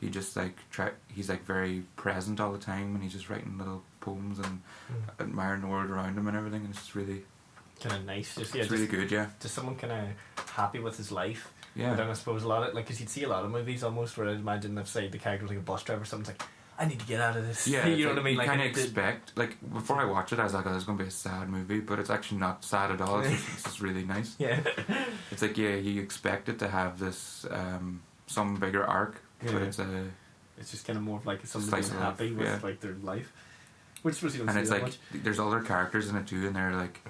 he just like try. He's like very present all the time, and he's just writing little poems and mm. admiring the world around him and everything. And it's just really, kind of nice. Just yeah, it's just, really good. Yeah, just someone kind of happy with his life. yeah. But then I suppose a lot of like, because you'd see a lot of movies almost where I'd imagine if say the character was like a bus driver, something's like, I need to get out of this. Yeah, <laughs> you know like, what I mean. You Like kind of it- it- expect, like before I watched it, I was like, "Oh, this is gonna be a sad movie," but it's actually not sad at all. It's just, it's just really nice. <laughs> Yeah. <laughs> It's like yeah, you expect it to have this um, some bigger arc, but it's a It's just kind of more of like somebody Slice being of life, happy with yeah. like their life, which was you don't and it's like much. there's other characters in it too, and they're like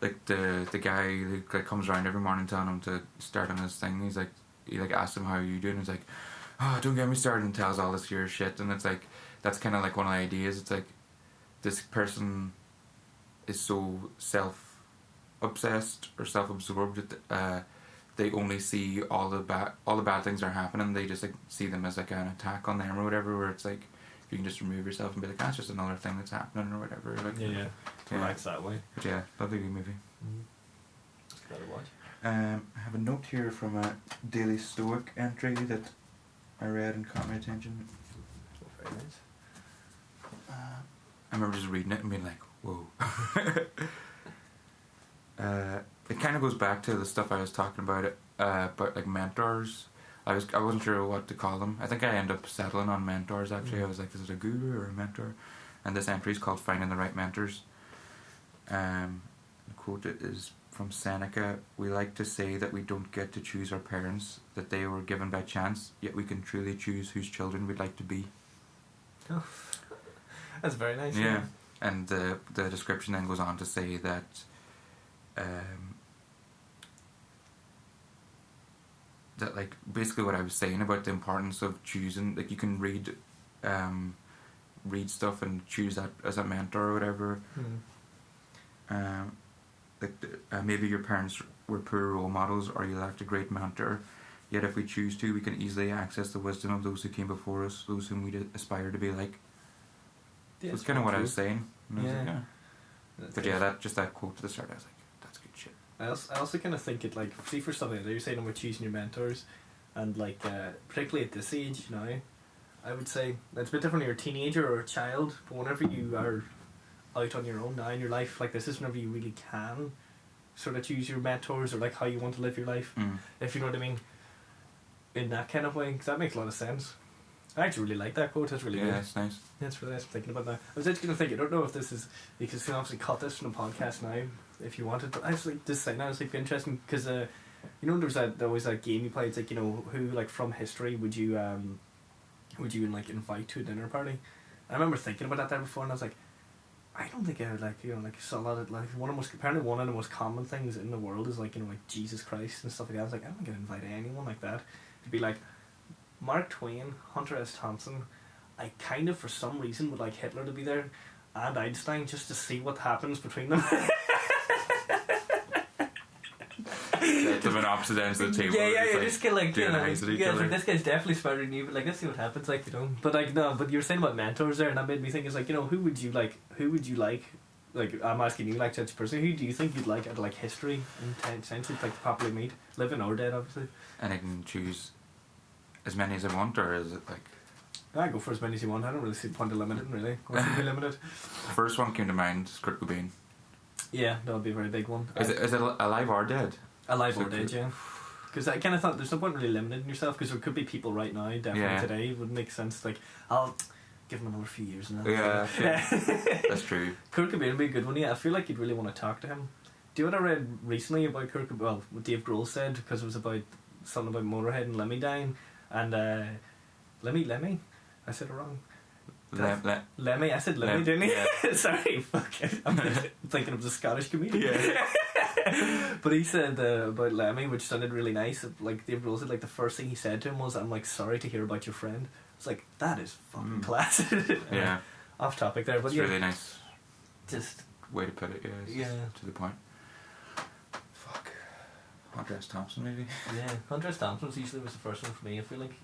like the the guy who like, comes around every morning telling him to start on his thing. He's like he like asks him how are you doing. He's like, oh, don't get me started, and tells all this weird shit, and it's like that's kind of like one of the ideas. It's like this person is so self obsessed or self absorbed that uh, they only see all the bad all the bad things that are happening. They just like see them as like an attack on them or whatever. Where it's like you can just remove yourself and be like, that's just another thing that's happening or whatever. Like, Yeah, yeah. Yeah. Relax that way. But yeah, lovely movie. It's gotta watch. Um, I have a note here from a Daily Stoic entry that I read and caught my attention. Very nice. Uh, I remember just reading it and being like, whoa. <laughs> uh, it kind of goes back to the stuff I was talking about, uh, about like mentors. I was I wasn't sure what to call them. I think I ended up settling on mentors. Actually, I was like, is it a guru or a mentor? And this entry is called "Finding the Right Mentors." Um, the quote is from Seneca: "We like to say that we don't get to choose our parents; that they were given by chance. Yet we can truly choose whose children we'd like to be." Oh, That's very nice. Yeah, and the the description then goes on to say that um, that like basically what I was saying about the importance of choosing like you can read um, read stuff and choose that as a mentor or whatever. Mm. Um, like uh, maybe your parents were poor role models or you lacked a great mentor. Yet if we choose to, we can easily access the wisdom of those who came before us, those whom we aspire to be like. Yeah, So it's it's kind of what I was saying. I was like, Yeah. yeah. That's But yeah, that just that quote to the start, I was like, that's good shit. I also, I also kind of think it like see for something that you're saying about choosing your mentors, and like uh, particularly at this age now, I would say it's a bit different when you're a teenager or a child. But whenever you are out on your own now in your life, like this is whenever you really can sort of choose your mentors or like how you want to live your life, Mm. if you know what I mean. In that kind of way, because that makes a lot of sense. I actually really like that quote. That's really Yeah, good. it's nice. That's really nice. I'm thinking about that. I was actually going to think. I don't know if this is because you can obviously cut this from the podcast now if you wanted. But I was like just saying that was like be interesting because uh, you know there was that there was that game you played. It's like you know who like from history would you um would you like invite to a dinner party? I remember thinking about that there before, and I was like. I don't think I would like you know like a lot of like one of the most apparently one of the most common things in the world is like you know like Jesus Christ and stuff like that. I was like I'm not gonna invite anyone like that. It'd be like Mark Twain, Hunter S. Thompson, I kind of, for some reason, would like Hitler to be there and Einstein just to see what happens between them. <laughs> Set them in opposite ends of the table. yeah, yeah, just, yeah. like, Just get like, you doing know, eyes at each yeah, other. like, this guy's definitely smarter than you, but like, let's see what happens, like, you know. But like, no, but you were saying about mentors there, and that made me think, It's like, you know, who would you like? Who would you like? Like, I'm asking you, like, such a person. Who do you think you'd like at like history in ten centuries, like, to properly meet, living or dead, obviously. and I can choose as many as I want, or is it like I go for as many as you want. I don't really see the point of limiting, really. What's be limited? <laughs> the first one came to mind? is Kurt Cobain. Yeah, that would be a very big one. Is it is it alive or dead? Alive So or dead, yeah. Because I kind of thought there's no point really limiting yourself because there could be people right now, definitely Yeah. today, would make sense. Like, I'll give them another few years now. Yeah, <laughs> That's true. Kurt Cobain would be a good one, yeah. I feel like you'd really want to talk to him. Do you know what I read recently about Kurt Cobain? Well, what Dave Grohl said, because it was about something about Motorhead and Lemmy dying. And uh, Lemmy, Lemmy? I said it wrong. Lem, lem, Lemmy, I said Lemmy, Lem- didn't he? yeah. <laughs> Sorry, fuck. I'm <laughs> thinking of the Scottish comedian. Yeah. <laughs> but he said uh, about Lemmy, which sounded really nice. Like Dave Grohl said, like the first thing he said to him was, "I'm like sorry to hear about your friend." It's like that is fucking Mm. class. <laughs> yeah, Off topic there, but it's yeah, really nice just way to put it. Yeah, it's Yeah. to the point. Fuck. Hunter S. Thompson, maybe. yeah. Hunter Thompson's usually was the first one for me. I feel like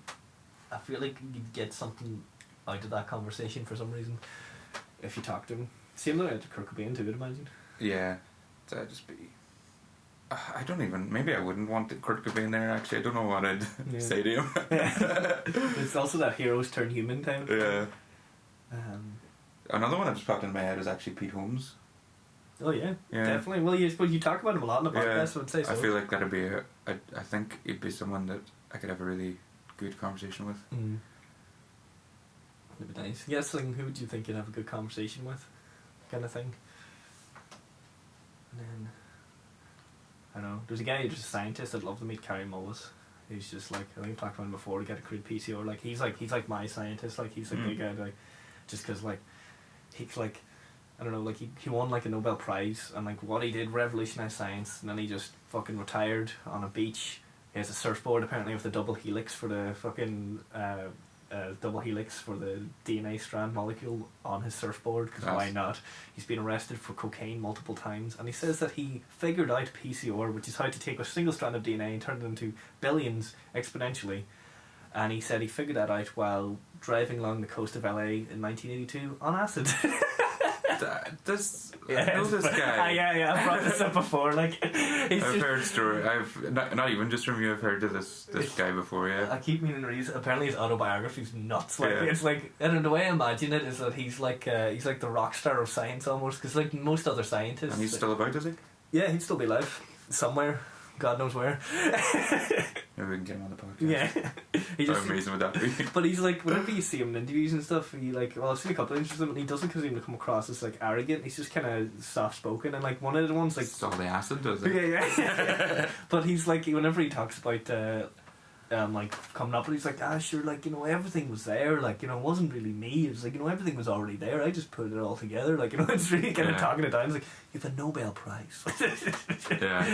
I feel like you'd get something out of that conversation for some reason if you talk to him. Same way to Kurt Cobain too, I'd imagine. Yeah, that'd just be. I don't even. Maybe I wouldn't want Kurt Cobain there. Actually, I don't know what I'd Yeah. <laughs> say to him. <laughs> it's also that heroes turn human time. yeah. Um, Another one that just popped in my head is actually Pete Holmes. oh yeah, Yeah. definitely. Well, you suppose you talk about him a lot in the Yeah. podcast. so I'd say so. I feel like that'd be. A, I, I think he'd be someone that I could have a really good conversation with. Mm. That'd be nice. Yes, like, who would you think you'd have a good conversation with, kind of thing. And then, I know. There's a guy who's just a scientist. I'd love to meet Kary Mullis. He's just like I think I've talked about him before to get a crude PCR. Like he's like he's like my scientist. Like he's like the Mm. guy like just because like he's like I don't know like he he won like a Nobel Prize and like what he did revolutionized science and then he just fucking retired on a beach. He has a surfboard apparently with a double helix for the fucking uh, uh, double helix for the DNA strand molecule on his surfboard because why not? He's been arrested for cocaine multiple times and he says that he figured out PCR, which is how to take a single strand of DNA and turn it into billions exponentially. And he said he figured that out while driving along the coast of LA in 1982 on acid. <laughs> <laughs> This, yeah, I know this guy. Ah, yeah, yeah, I've brought this up before. Like, <laughs> I've just, heard story. I've not, not even just from you. I've heard of this this guy before. Yeah, I keep meaning to read. Apparently, his autobiography's nuts. Like Yeah. it's like, and the way I imagine it is that he's like uh, he's like the rock star of science almost. Because like most other scientists, And he's still about, is he? yeah, he'd still be alive somewhere. God knows where. Maybe we can get him on the podcast. Yeah, <laughs> he How just. amazing would that be? But he's like, whenever you see him in interviews and stuff, he like, well, I've seen a couple of interviews with him, and he doesn't because even come across as like arrogant. He's just kind of soft spoken, and like one of the ones like it's all the acid, does <laughs> yeah, it? yeah. <laughs> but he's like, whenever he talks about uh, um, like coming up, and he's like, ah, sure, like you know, everything was there. Like you know, it wasn't really me. It was like you know, everything was already there. I just put it all together. Like you know, <laughs> it's really kind of talking it down. It's like you have a Nobel Prize. <laughs> Yeah.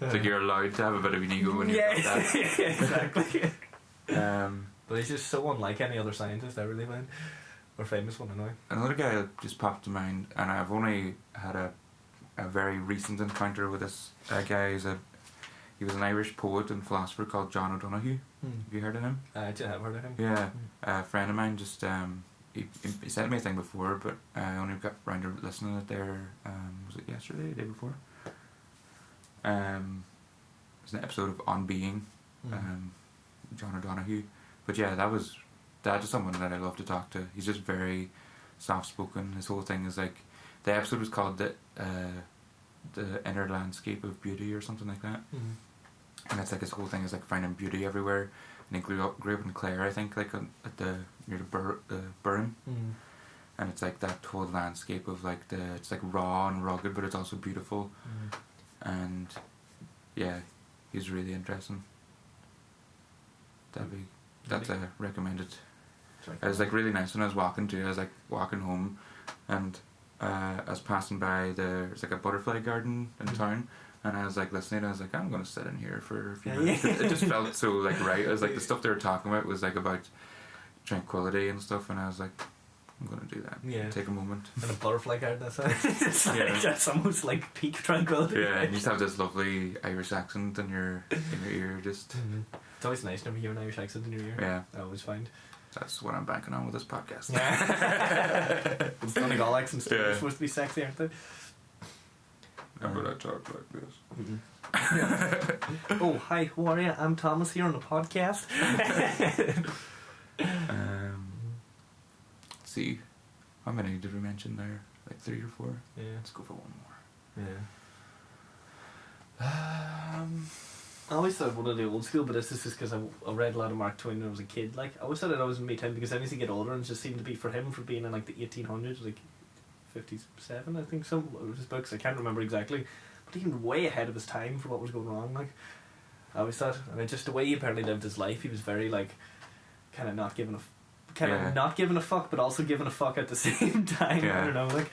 It's like you're allowed to have a bit of an ego when you've yeah, got <laughs> exactly. Um, But he's just so unlike any other scientist I really find, or famous one anyway. Another guy that just popped to mind, and I've only had a a very recent encounter with this uh, guy. He's a he was an Irish poet and philosopher called John O'Donohue. Have you heard of him? I actually have heard of him. Yeah, a friend of mine just um, he, he sent me a thing before, but I only got round to listening to it there. Um, was it yesterday, the day before? Um, it's an episode of On Being, Mm. um, John O'Donohue. But yeah, that was that is someone that I love to talk to. He's just very soft spoken. His whole thing is like the episode was called the uh, the inner landscape of beauty or something like that. Mm. And it's like his whole thing is like finding beauty everywhere. And he grew up grew up in Clare, I think, like at the near the Bur uh, Burren. Mm. And it's like that whole landscape of like the it's like raw and rugged, but it's also beautiful. Mm. And yeah, he's really interesting. That'd be that's a recommended. It was like really nice when I was walking too. I was like walking home, and uh, I was passing by the there's like a butterfly garden in Mhm. town, and I was like listening. I was like, I'm gonna sit in here for a few minutes. It, just felt so <laughs> like right. It was like the stuff they were talking about was like about tranquility and stuff, and I was like, I'm gonna do that. Yeah. Take a moment. And a butterfly garden, that's, <laughs> it's like, Yeah. that's almost like peak tranquility. Yeah, and you just <laughs> have this lovely Irish accent in your in your ear. Just Mhm. It's always nice to hear an Irish accent in your ear. yeah, I always find. that's what I'm banking on with this podcast. Yeah. it's not like all accents Yeah. are supposed to be sexy, aren't they? Remember I talk like this. <laughs> oh, hi, who are you? I'm Thomas here on the podcast. <laughs> Um, let's see, how many did we mention there? Like three or four. yeah. Let's go for one more. Yeah. Um, I always thought one of the old school, but this is just because I, I read a lot of Mark Twain when I was a kid. Like I always thought it always made him because I as to get older, and it just seemed to be for him for being in like the eighteen hundreds, like fifty seven, I think some of his books. I can't remember exactly, but even way ahead of his time for what was going wrong. Like I always thought, and just the way he apparently lived his life, he was very like kind of not giving a. Kind Yeah. of not giving a fuck, but also giving a fuck at the <laughs> same time. Yeah. I don't know, like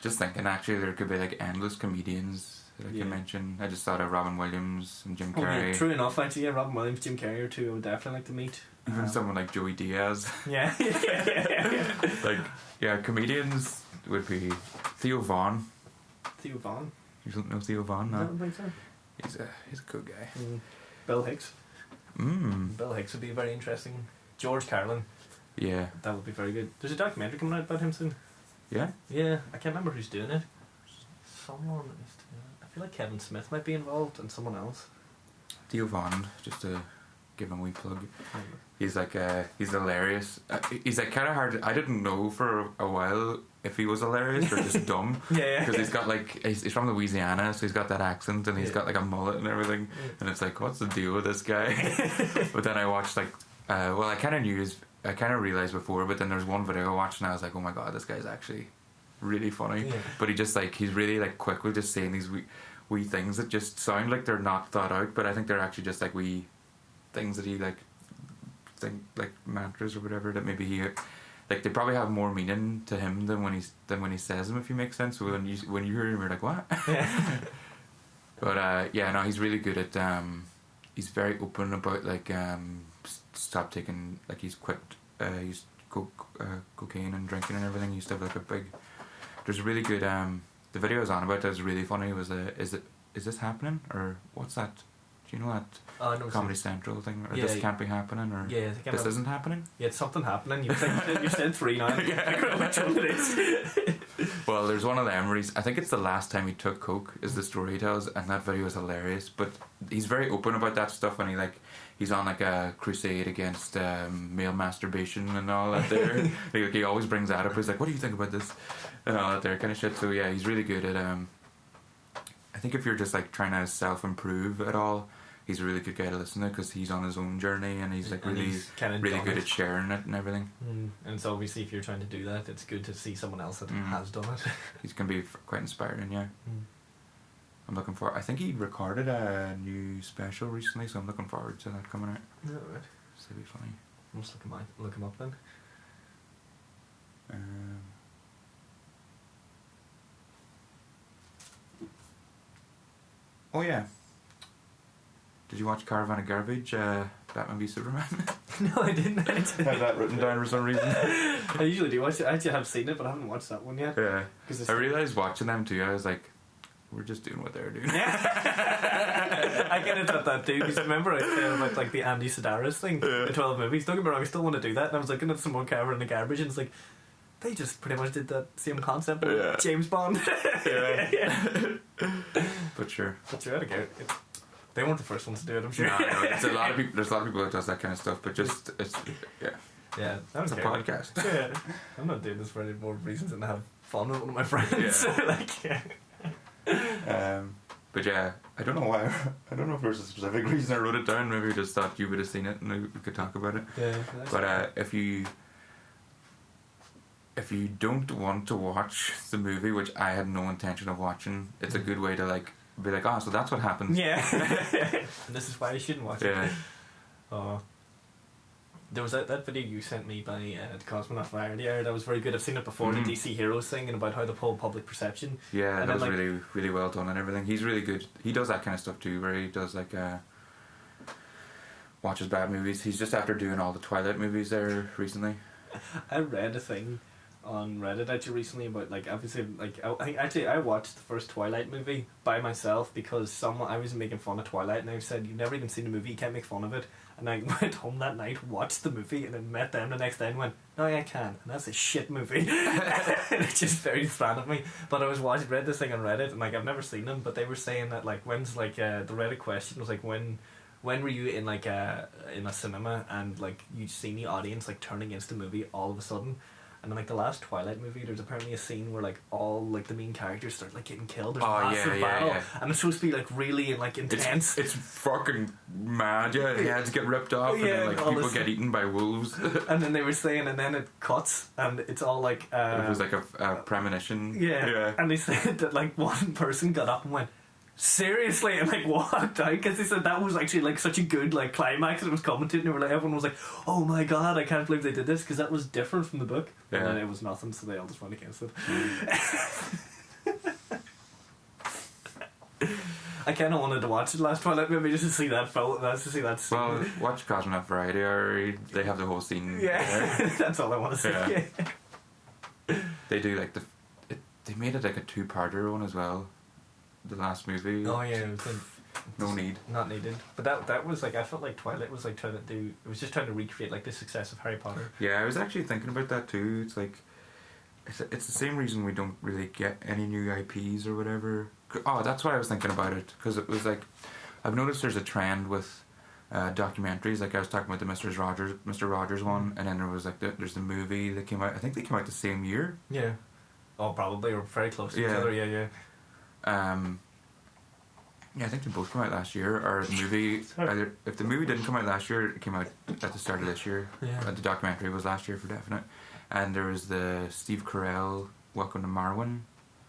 Just thinking, actually, there could be like endless comedians that I Yeah. can mention. I just thought of Robin Williams and Jim oh, yeah, Carrey. true enough. Actually, yeah, Robin Williams, Jim Carrey, are two I would definitely like to meet. Even Um, someone like Joey Diaz. yeah, <laughs> yeah, yeah, yeah. <laughs> like, yeah, comedians would be Theo Von. Theo Von. You don't know Theo Von, I no? don't think so. He's a he's a good guy. Mm. Bill Hicks. Mmm. Bill Hicks would be very interesting. George Carlin. Yeah. That would be very good. There's a documentary coming out about him soon. Yeah. Yeah, I can't remember who's doing it. Someone is doing it. I feel like Kevin Smith might be involved and someone else. Theo Von, just to give him a wee plug. He's like uh, he's hilarious. Uh, he's like kind of hard. I didn't know for a while if he was hilarious or just <laughs> dumb Yeah, yeah. because he's got like he's, he's from Louisiana, so he's got that accent and he's Yeah. got like a mullet and everything. And it's like, what's the deal with this guy? <laughs> but then I watched like, uh, well, I kind of knew his. I kind of realized before, but then there's one video I watched and I was like, oh my god, this guy's actually really funny. Yeah. But he just like he's really like quick with just saying these wee, wee things that just sound like they're not thought out, but I think they're actually just like wee things that he like think like mantras or whatever that maybe he like they probably have more meaning to him than when he's than when he says them if you make sense. So when you when you hear him, you're like what? <laughs> Yeah. <laughs> But uh, yeah, no, he's really good at. Um, he's very open about like um, stop taking like he's quit. Uh, he's coke, uh, cocaine and drinking and everything. He used to have like a big. There's a really good. Um, the video I was on about that was really funny. Was uh, is it is this happening or what's that? Do you know that Oh, no, Comedy Central thing or Yeah, this yeah. can't be happening or Yeah, this isn't happening? Yeah, it's something happening. You've said, you've said three now. <laughs> yeah. Which one it is? Well, there's one of them where he's, I think it's the last time he took coke is the story he tells, and that video is hilarious. But he's very open about that stuff, and he like he's on like a crusade against um, male masturbation and all that. There, <laughs> he, like, he always brings that up. He's like, "What do you think about this?" and all that there kind of shit. So yeah, he's really good at. Um, I think if you're just like trying to self improve at all, he's a really good guy to listen to because he's on his own journey and he's like And really he's really good it. at sharing it and everything. Mm, and so obviously, if you're trying to do that, it's good to see someone else that Mm. has done it. <laughs> He's gonna be quite inspiring. Yeah. Mm. I'm looking for. I think he recorded a new special recently, so I'm looking forward to that coming out. Yeah, right. It's gonna be funny. Must look him, out- look him up then. Um, oh yeah. Did you watch Caravan of Garbage? Uh, Batman v Superman. <laughs> no, I didn't. Actually. Had that written down for some reason. <laughs> I usually do watch it. I actually have seen it, but I haven't watched that one yet. yeah. 'Cause it's- I realized watching them too. I was like, we're just doing what they're doing. <laughs> I get into that too because remember I said about like the Andy Sidaris thing, the twelve movies. Don't get me wrong, I still want to do that. And I was looking at some more Caravan of Garbage, and it's like they just pretty much did that same concept with Yeah. James Bond. Yeah. but sure. But you're out of it. They weren't the first ones to do it, I'm sure. No, no, it's a lot of <laughs> people. There's a lot of people that does that kind of stuff, but just it's yeah. yeah, that was a podcast. Yeah, I'm not doing this for any more reasons than to have fun with one of my friends. Yeah. <laughs> like, yeah. Um, but yeah, I don't know why. <laughs> I don't know if there's a specific reason I wrote it down. Maybe I just thought you would have seen it and we we could talk about it. yeah But uh, if you if you don't want to watch the movie, which I had no intention of watching, it's a good way to like be like, oh, so that's what happens. yeah. <laughs> and this is why I shouldn't watch it. Yeah. Oh. There was that, that video you sent me by uh, the Cosmonaut Variety Hour that was very good. I've seen it before, Mhm. the DC Heroes thing, and about how the whole public perception. Yeah, And that was like- really really well done and everything. He's really good. He does that kind of stuff too, where he does like uh, watches bad movies. He's just after doing all the Twilight movies there recently. <laughs> I read a thing on Reddit actually recently about like obviously like I, I actually I watched the first Twilight movie by myself because someone I was making fun of Twilight and I said you've never even seen the movie you can't make fun of it. And I <laughs> went home that night watched the movie and then met them the next day and went no yeah, I can. And that's a shit movie. <laughs> <laughs> And it just very fan of me. But I was watching read this thing on Reddit and like I've never seen them but they were saying that like when's like uh, the Reddit question was like when when were you in like a in a cinema and like you'd seen the audience like turn against the movie all of a sudden and then like the last Twilight movie, there's apparently a scene where like all like the main characters start like getting killed. There's Oh, a massive yeah, battle, yeah. and it's supposed to be like really like intense. It's, it's fucking mad. Yeah, heads get ripped off, and then like people get eaten by wolves. <laughs> and then they were saying, and then it cuts, and it's all like uh, it was like a, a premonition. yeah. yeah. And they <laughs> said that like one person got up and went, seriously, and like <laughs> walked out because they said that was actually like such a good like climax. And it was commented, and were like, everyone was like, "Oh my god, I can't believe they did this," because that was different from the book. And Yeah. then it was nothing, so they all just went against it. Mm. <laughs> I kind of wanted to watch the last Twilight movie just to see that film, just to see that. Scene. Well, watch Cosmonaut Variety, or they have the whole scene. yeah, <laughs> that's all I want to see. Yeah. They do like the. It, they made it like a two-parter one as well. The last movie. Oh yeah, it was like- No need. not needed. But that that was like I felt like Twilight was like trying to do. It was just trying to recreate like the success of Harry Potter. Yeah, I was actually thinking about that too. It's like, it's, it's the same reason we don't really get any new IPs or whatever. Oh, that's why I was thinking about it because it was like, I've noticed there's a trend with uh, documentaries. Like I was talking about the Mister Rogers, Mister Rogers one, and then there was like the, there's the movie that came out. I think they came out the same year. Yeah. Oh, probably or very close to each Yeah. other. Yeah, yeah. Um, yeah, I think they both came out last year. Or the movie, <laughs> either if the movie didn't come out last year, it came out at the start of this year. Yeah. Uh, the documentary was last year for definite. And there was the Steve Carell Welcome to Marwen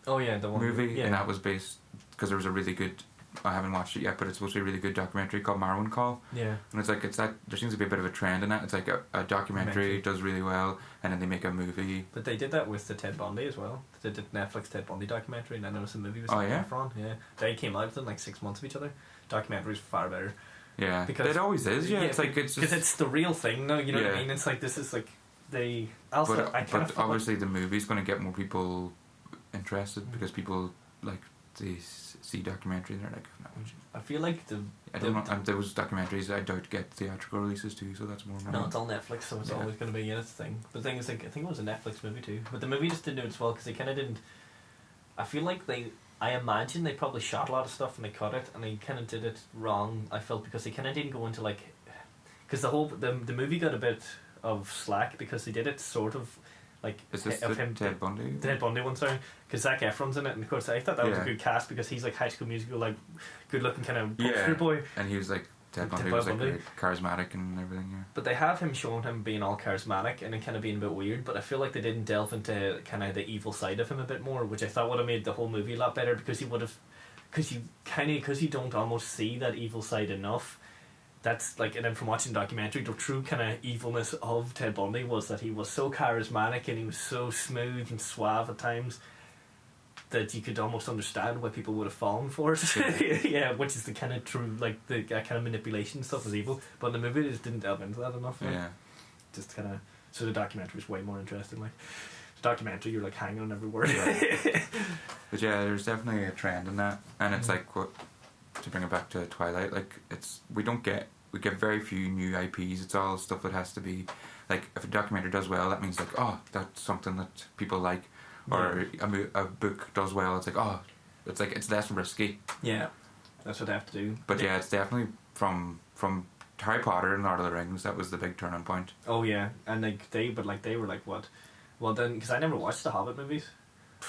Oh yeah, the one movie, Yeah. and that was based because there was a really good. I haven't watched it yet, but it's supposed to be a really good documentary called Marwencol, yeah. and it's like it's that there seems to be a bit of a trend in that. It's like a, a documentary Documentary. does really well, and then they make a movie. But they did that with the Ted Bundy as well. They did Netflix Ted Bundy documentary, and then there was a movie with Oh, yeah? Efron. Yeah, they came out within like six months of each other. Documentaries far better Yeah, Because- it always is. Yeah, it's like it's because it's the real thing. No, you know what I mean. It's like this is like they also but I but obviously the movie's going to get more people interested because people like s- see documentary and they're like, no, I feel like the I The- don't know. Um, Those documentaries, I doubt get theatrical releases too, so that's more. No, it's all Netflix, so it's Yeah. always going to be that's the thing. The thing is, like, I think it was a Netflix movie too, but the movie just didn't do it as well because they kind of didn't. I feel like they, I imagine they probably shot a lot of stuff and they cut it, and they kind of did it wrong. I felt because they kind of didn't go into like, because the whole the the movie got a bit of slack because they did it sort of like Is this of the him Ted Bundy? Ted Bundy one, sorry, because Zac Efron's in it, and of course I thought that was a good cast because he's like High School Musical, like good looking kind of Yeah. boy. And he was like Ted Ted Bundy was like Bundy. charismatic and everything. Yeah. But they have him showing him being all charismatic and then kind of being a bit weird. But I feel like they didn't delve into kind of the evil side of him a bit more, which I thought would have made the whole movie a lot better because he would have, because you kind of because you don't almost see that evil side enough. That's like, and then from watching the documentary, the true kind of evilness of Ted Bundy was that he was so charismatic and he was so smooth and suave at times that you could almost understand why people would have fallen for it. <laughs> yeah, which is the kind of true, like the uh, kind of manipulation stuff is evil. But in the movie, they just didn't delve into that enough. Yeah. just kind of so the documentary was way more interesting. Like the documentary, you're like hanging on every word. <laughs> But yeah, there's definitely a trend in that, and it's Mm. like what to bring it back to Twilight. Like it's we don't get we get very few new IPs. It's all stuff that has to be like if a documentary does well, that means like oh that's something that people like, or a, a book does well. It's like oh it's like it's less risky. yeah, that's what they have to do. But yeah, it's definitely from from Harry Potter and Lord of the Rings. That was the big turning point. Oh yeah, and like they, but like they were like what? Well then, because I never watched the Hobbit movies.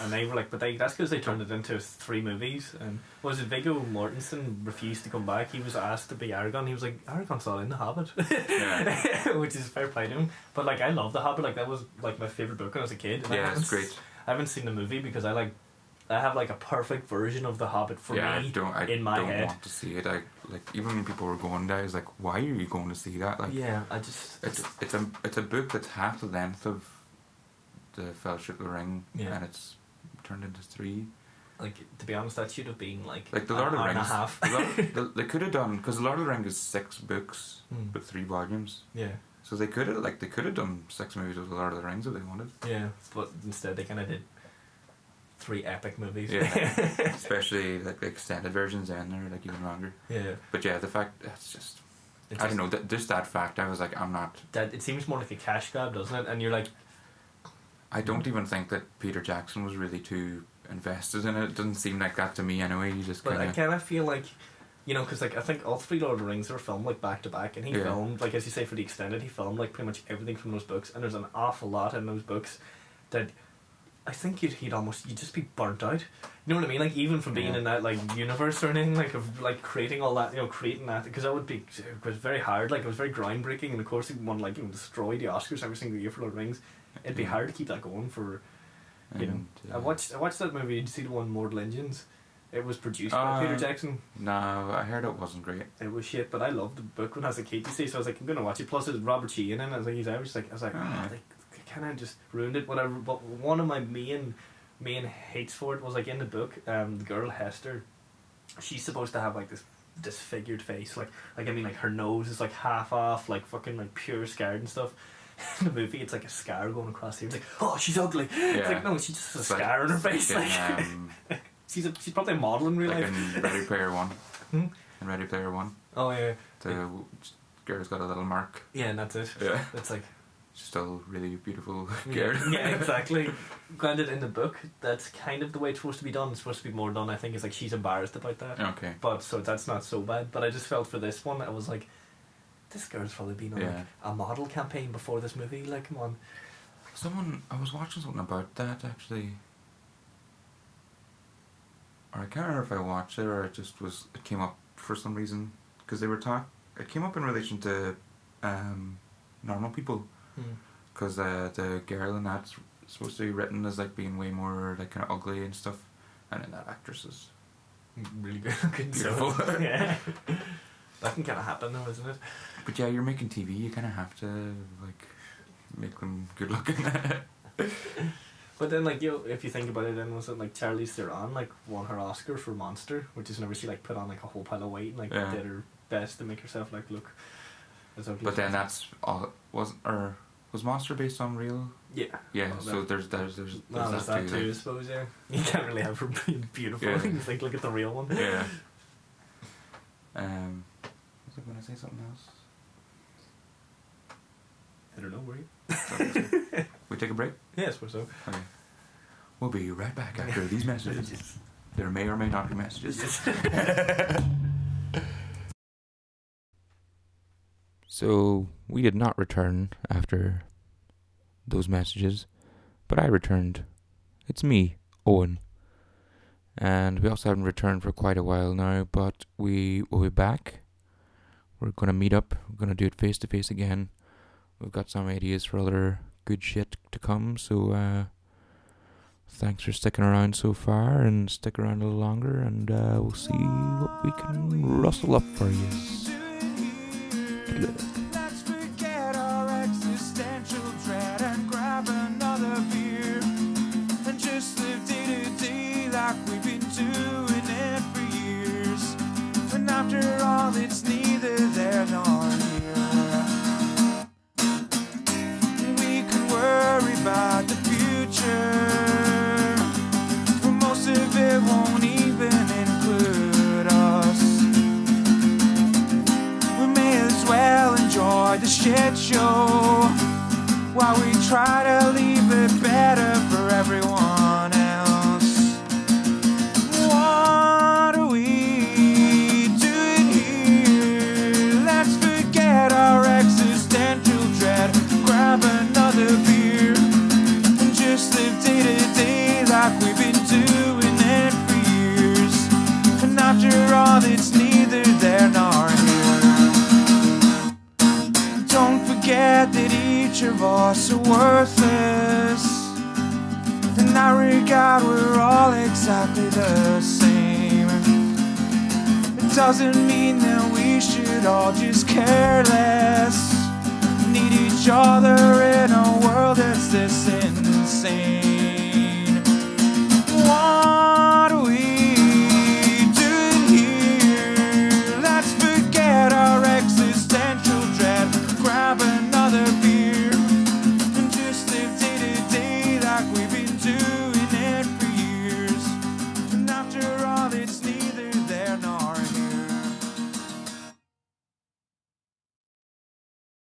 And they were like, but they that's because they turned it into three movies. And was it Viggo Mortensen refused to come back? He was asked to be Aragorn. He was like, Aragorn's not in the Hobbit, Yeah. <laughs> which is fair play to him. But like, I love the Hobbit. Like that was like my favorite book when I was a kid. And yeah, it's great. I haven't seen the movie because I like I have like a perfect version of the Hobbit for yeah, me I don't. I in my don't head. want to see it. I like even when people were going there, I was like, why are you going to see that? Like, yeah, I just it's it's a it's a book that's half the length of the Fellowship of the Ring, Yeah. and it's turned into three. like to be honest, that should have been like Like the Lord of the hour and a Rings, half. the Lord- <laughs> the- they could have done because the Lord of the Rings is six books Hmm. but three volumes, yeah, so they could have like they could have done six movies of the Lord of the Rings if they wanted. yeah, but instead they kind of did three epic movies. Yeah. <laughs> Especially like the extended versions, and they're like even longer. yeah. But yeah, the fact that's just It I just- don't know that just that fact I was like I'm not That it seems more like a cash grab, doesn't it? And you're like, I don't even think that Peter Jackson was really too invested in it. It doesn't seem like that to me anyway. He just kind I kind of feel like. You know, because like I think all three Lord of the Rings were filmed like back to back, and he Yeah. filmed like as you say for the extended, he filmed like pretty much everything from those books, and there's an awful lot in those books that I think you'd he'd almost you'd just be burnt out. You know what I mean? Like even from being Yeah. in that like universe or anything, like of like creating all that, you know, creating that because that would be it was very hard. Like it was very groundbreaking, and of course he won like you know destroy the Oscars every single year for Lord of the Rings. It'd be hard to keep that going for you know. and, I uh, watched I watched that movie. Did you see the one Mortal Engines? It was produced by Uh, Peter Jackson. No, I heard it wasn't great. It was shit, but I loved the book when I was a kid. You see, so I was like, I'm gonna watch it. Plus, it's Robert Sheehan, and I was like, he's Irish. Like, I was like, Ah. oh, they, they kind of just ruined it. Whatever. But one of my main main hates for it was like in the book, um, the girl Hester, she's supposed to have like this disfigured face, like like I mean, like her nose is like half off, like fucking like pure scarred and stuff. In <laughs> the movie, it's like a scar going across here. It's like, oh, she's ugly. <laughs> It's like, no, she just has a It's like scar on her face. fucking, Like, um, <laughs> she's a, she's probably a model in real like life. in Ready Player One. Hmm? In Ready Player One, Oh yeah, the girl's got a little mark. yeah, and that's it. Yeah. It's like She's still really beautiful Yeah, girl. yeah, exactly. Granted, in the book, that's kind of the way it's supposed to be done. It's supposed to be more done. I think it's like she's embarrassed about that, Okay. but so that's not so bad. But I just felt for this one, I was like, this girl's probably been on Yeah. like a model campaign before this movie. Like, come on. Someone, I was watching something about that actually. Or I can't remember if I watched it or it just was, it came up for some reason. Because they were talk, it came up in relation to um, normal people. Hmm. Because uh, the girl in that's supposed to be written as like being way more like kind of ugly and stuff. And then that actress is. <laughs> Really good looking. Beautiful. <laughs> yeah. <laughs> that can kind of happen though, isn't it? But yeah, you're making TV, you kind of have to like make them good looking. <laughs> But then, like you, know, if you think about it, then was it like Charlize Theron like won her Oscar for Monster, which is whenever she like put on like a whole pile of weight and like Yeah. did her best to make herself like look. As ugly but as then that's all. Was or was Monster based on real? yeah. Yeah. Well, so that- there's there's there's, there's Well, there's that too, I suppose. Yeah, <laughs> you can't really have her being beautiful. Yeah. <laughs> you think, look at the real one. Yeah. Um, was I going to say something else? I don't know. Were you? <laughs> we take a break. Yes, we're so. Okay. We'll be right back after these messages. <laughs> There may or may not be messages. <laughs> So we did not return after those messages, but I returned. It's me, Owen. And we also haven't returned for quite a while now, but we will be back. We're gonna meet up. We're gonna do it face to face again. We've got some ideas for other good shit to come, so uh, thanks for sticking around so far, and stick around a little longer, and uh, we'll see what we can rustle up for you. Shit show while we try to leave it better for everyone else. What are we doing here? Let's forget our existential dread, grab another beer, and just live day to day like we've been doing it for years. And after all, it's us are worthless. In that regard, we're all exactly the same. It doesn't mean that we should all just care less. Need each other in a world that's this insane.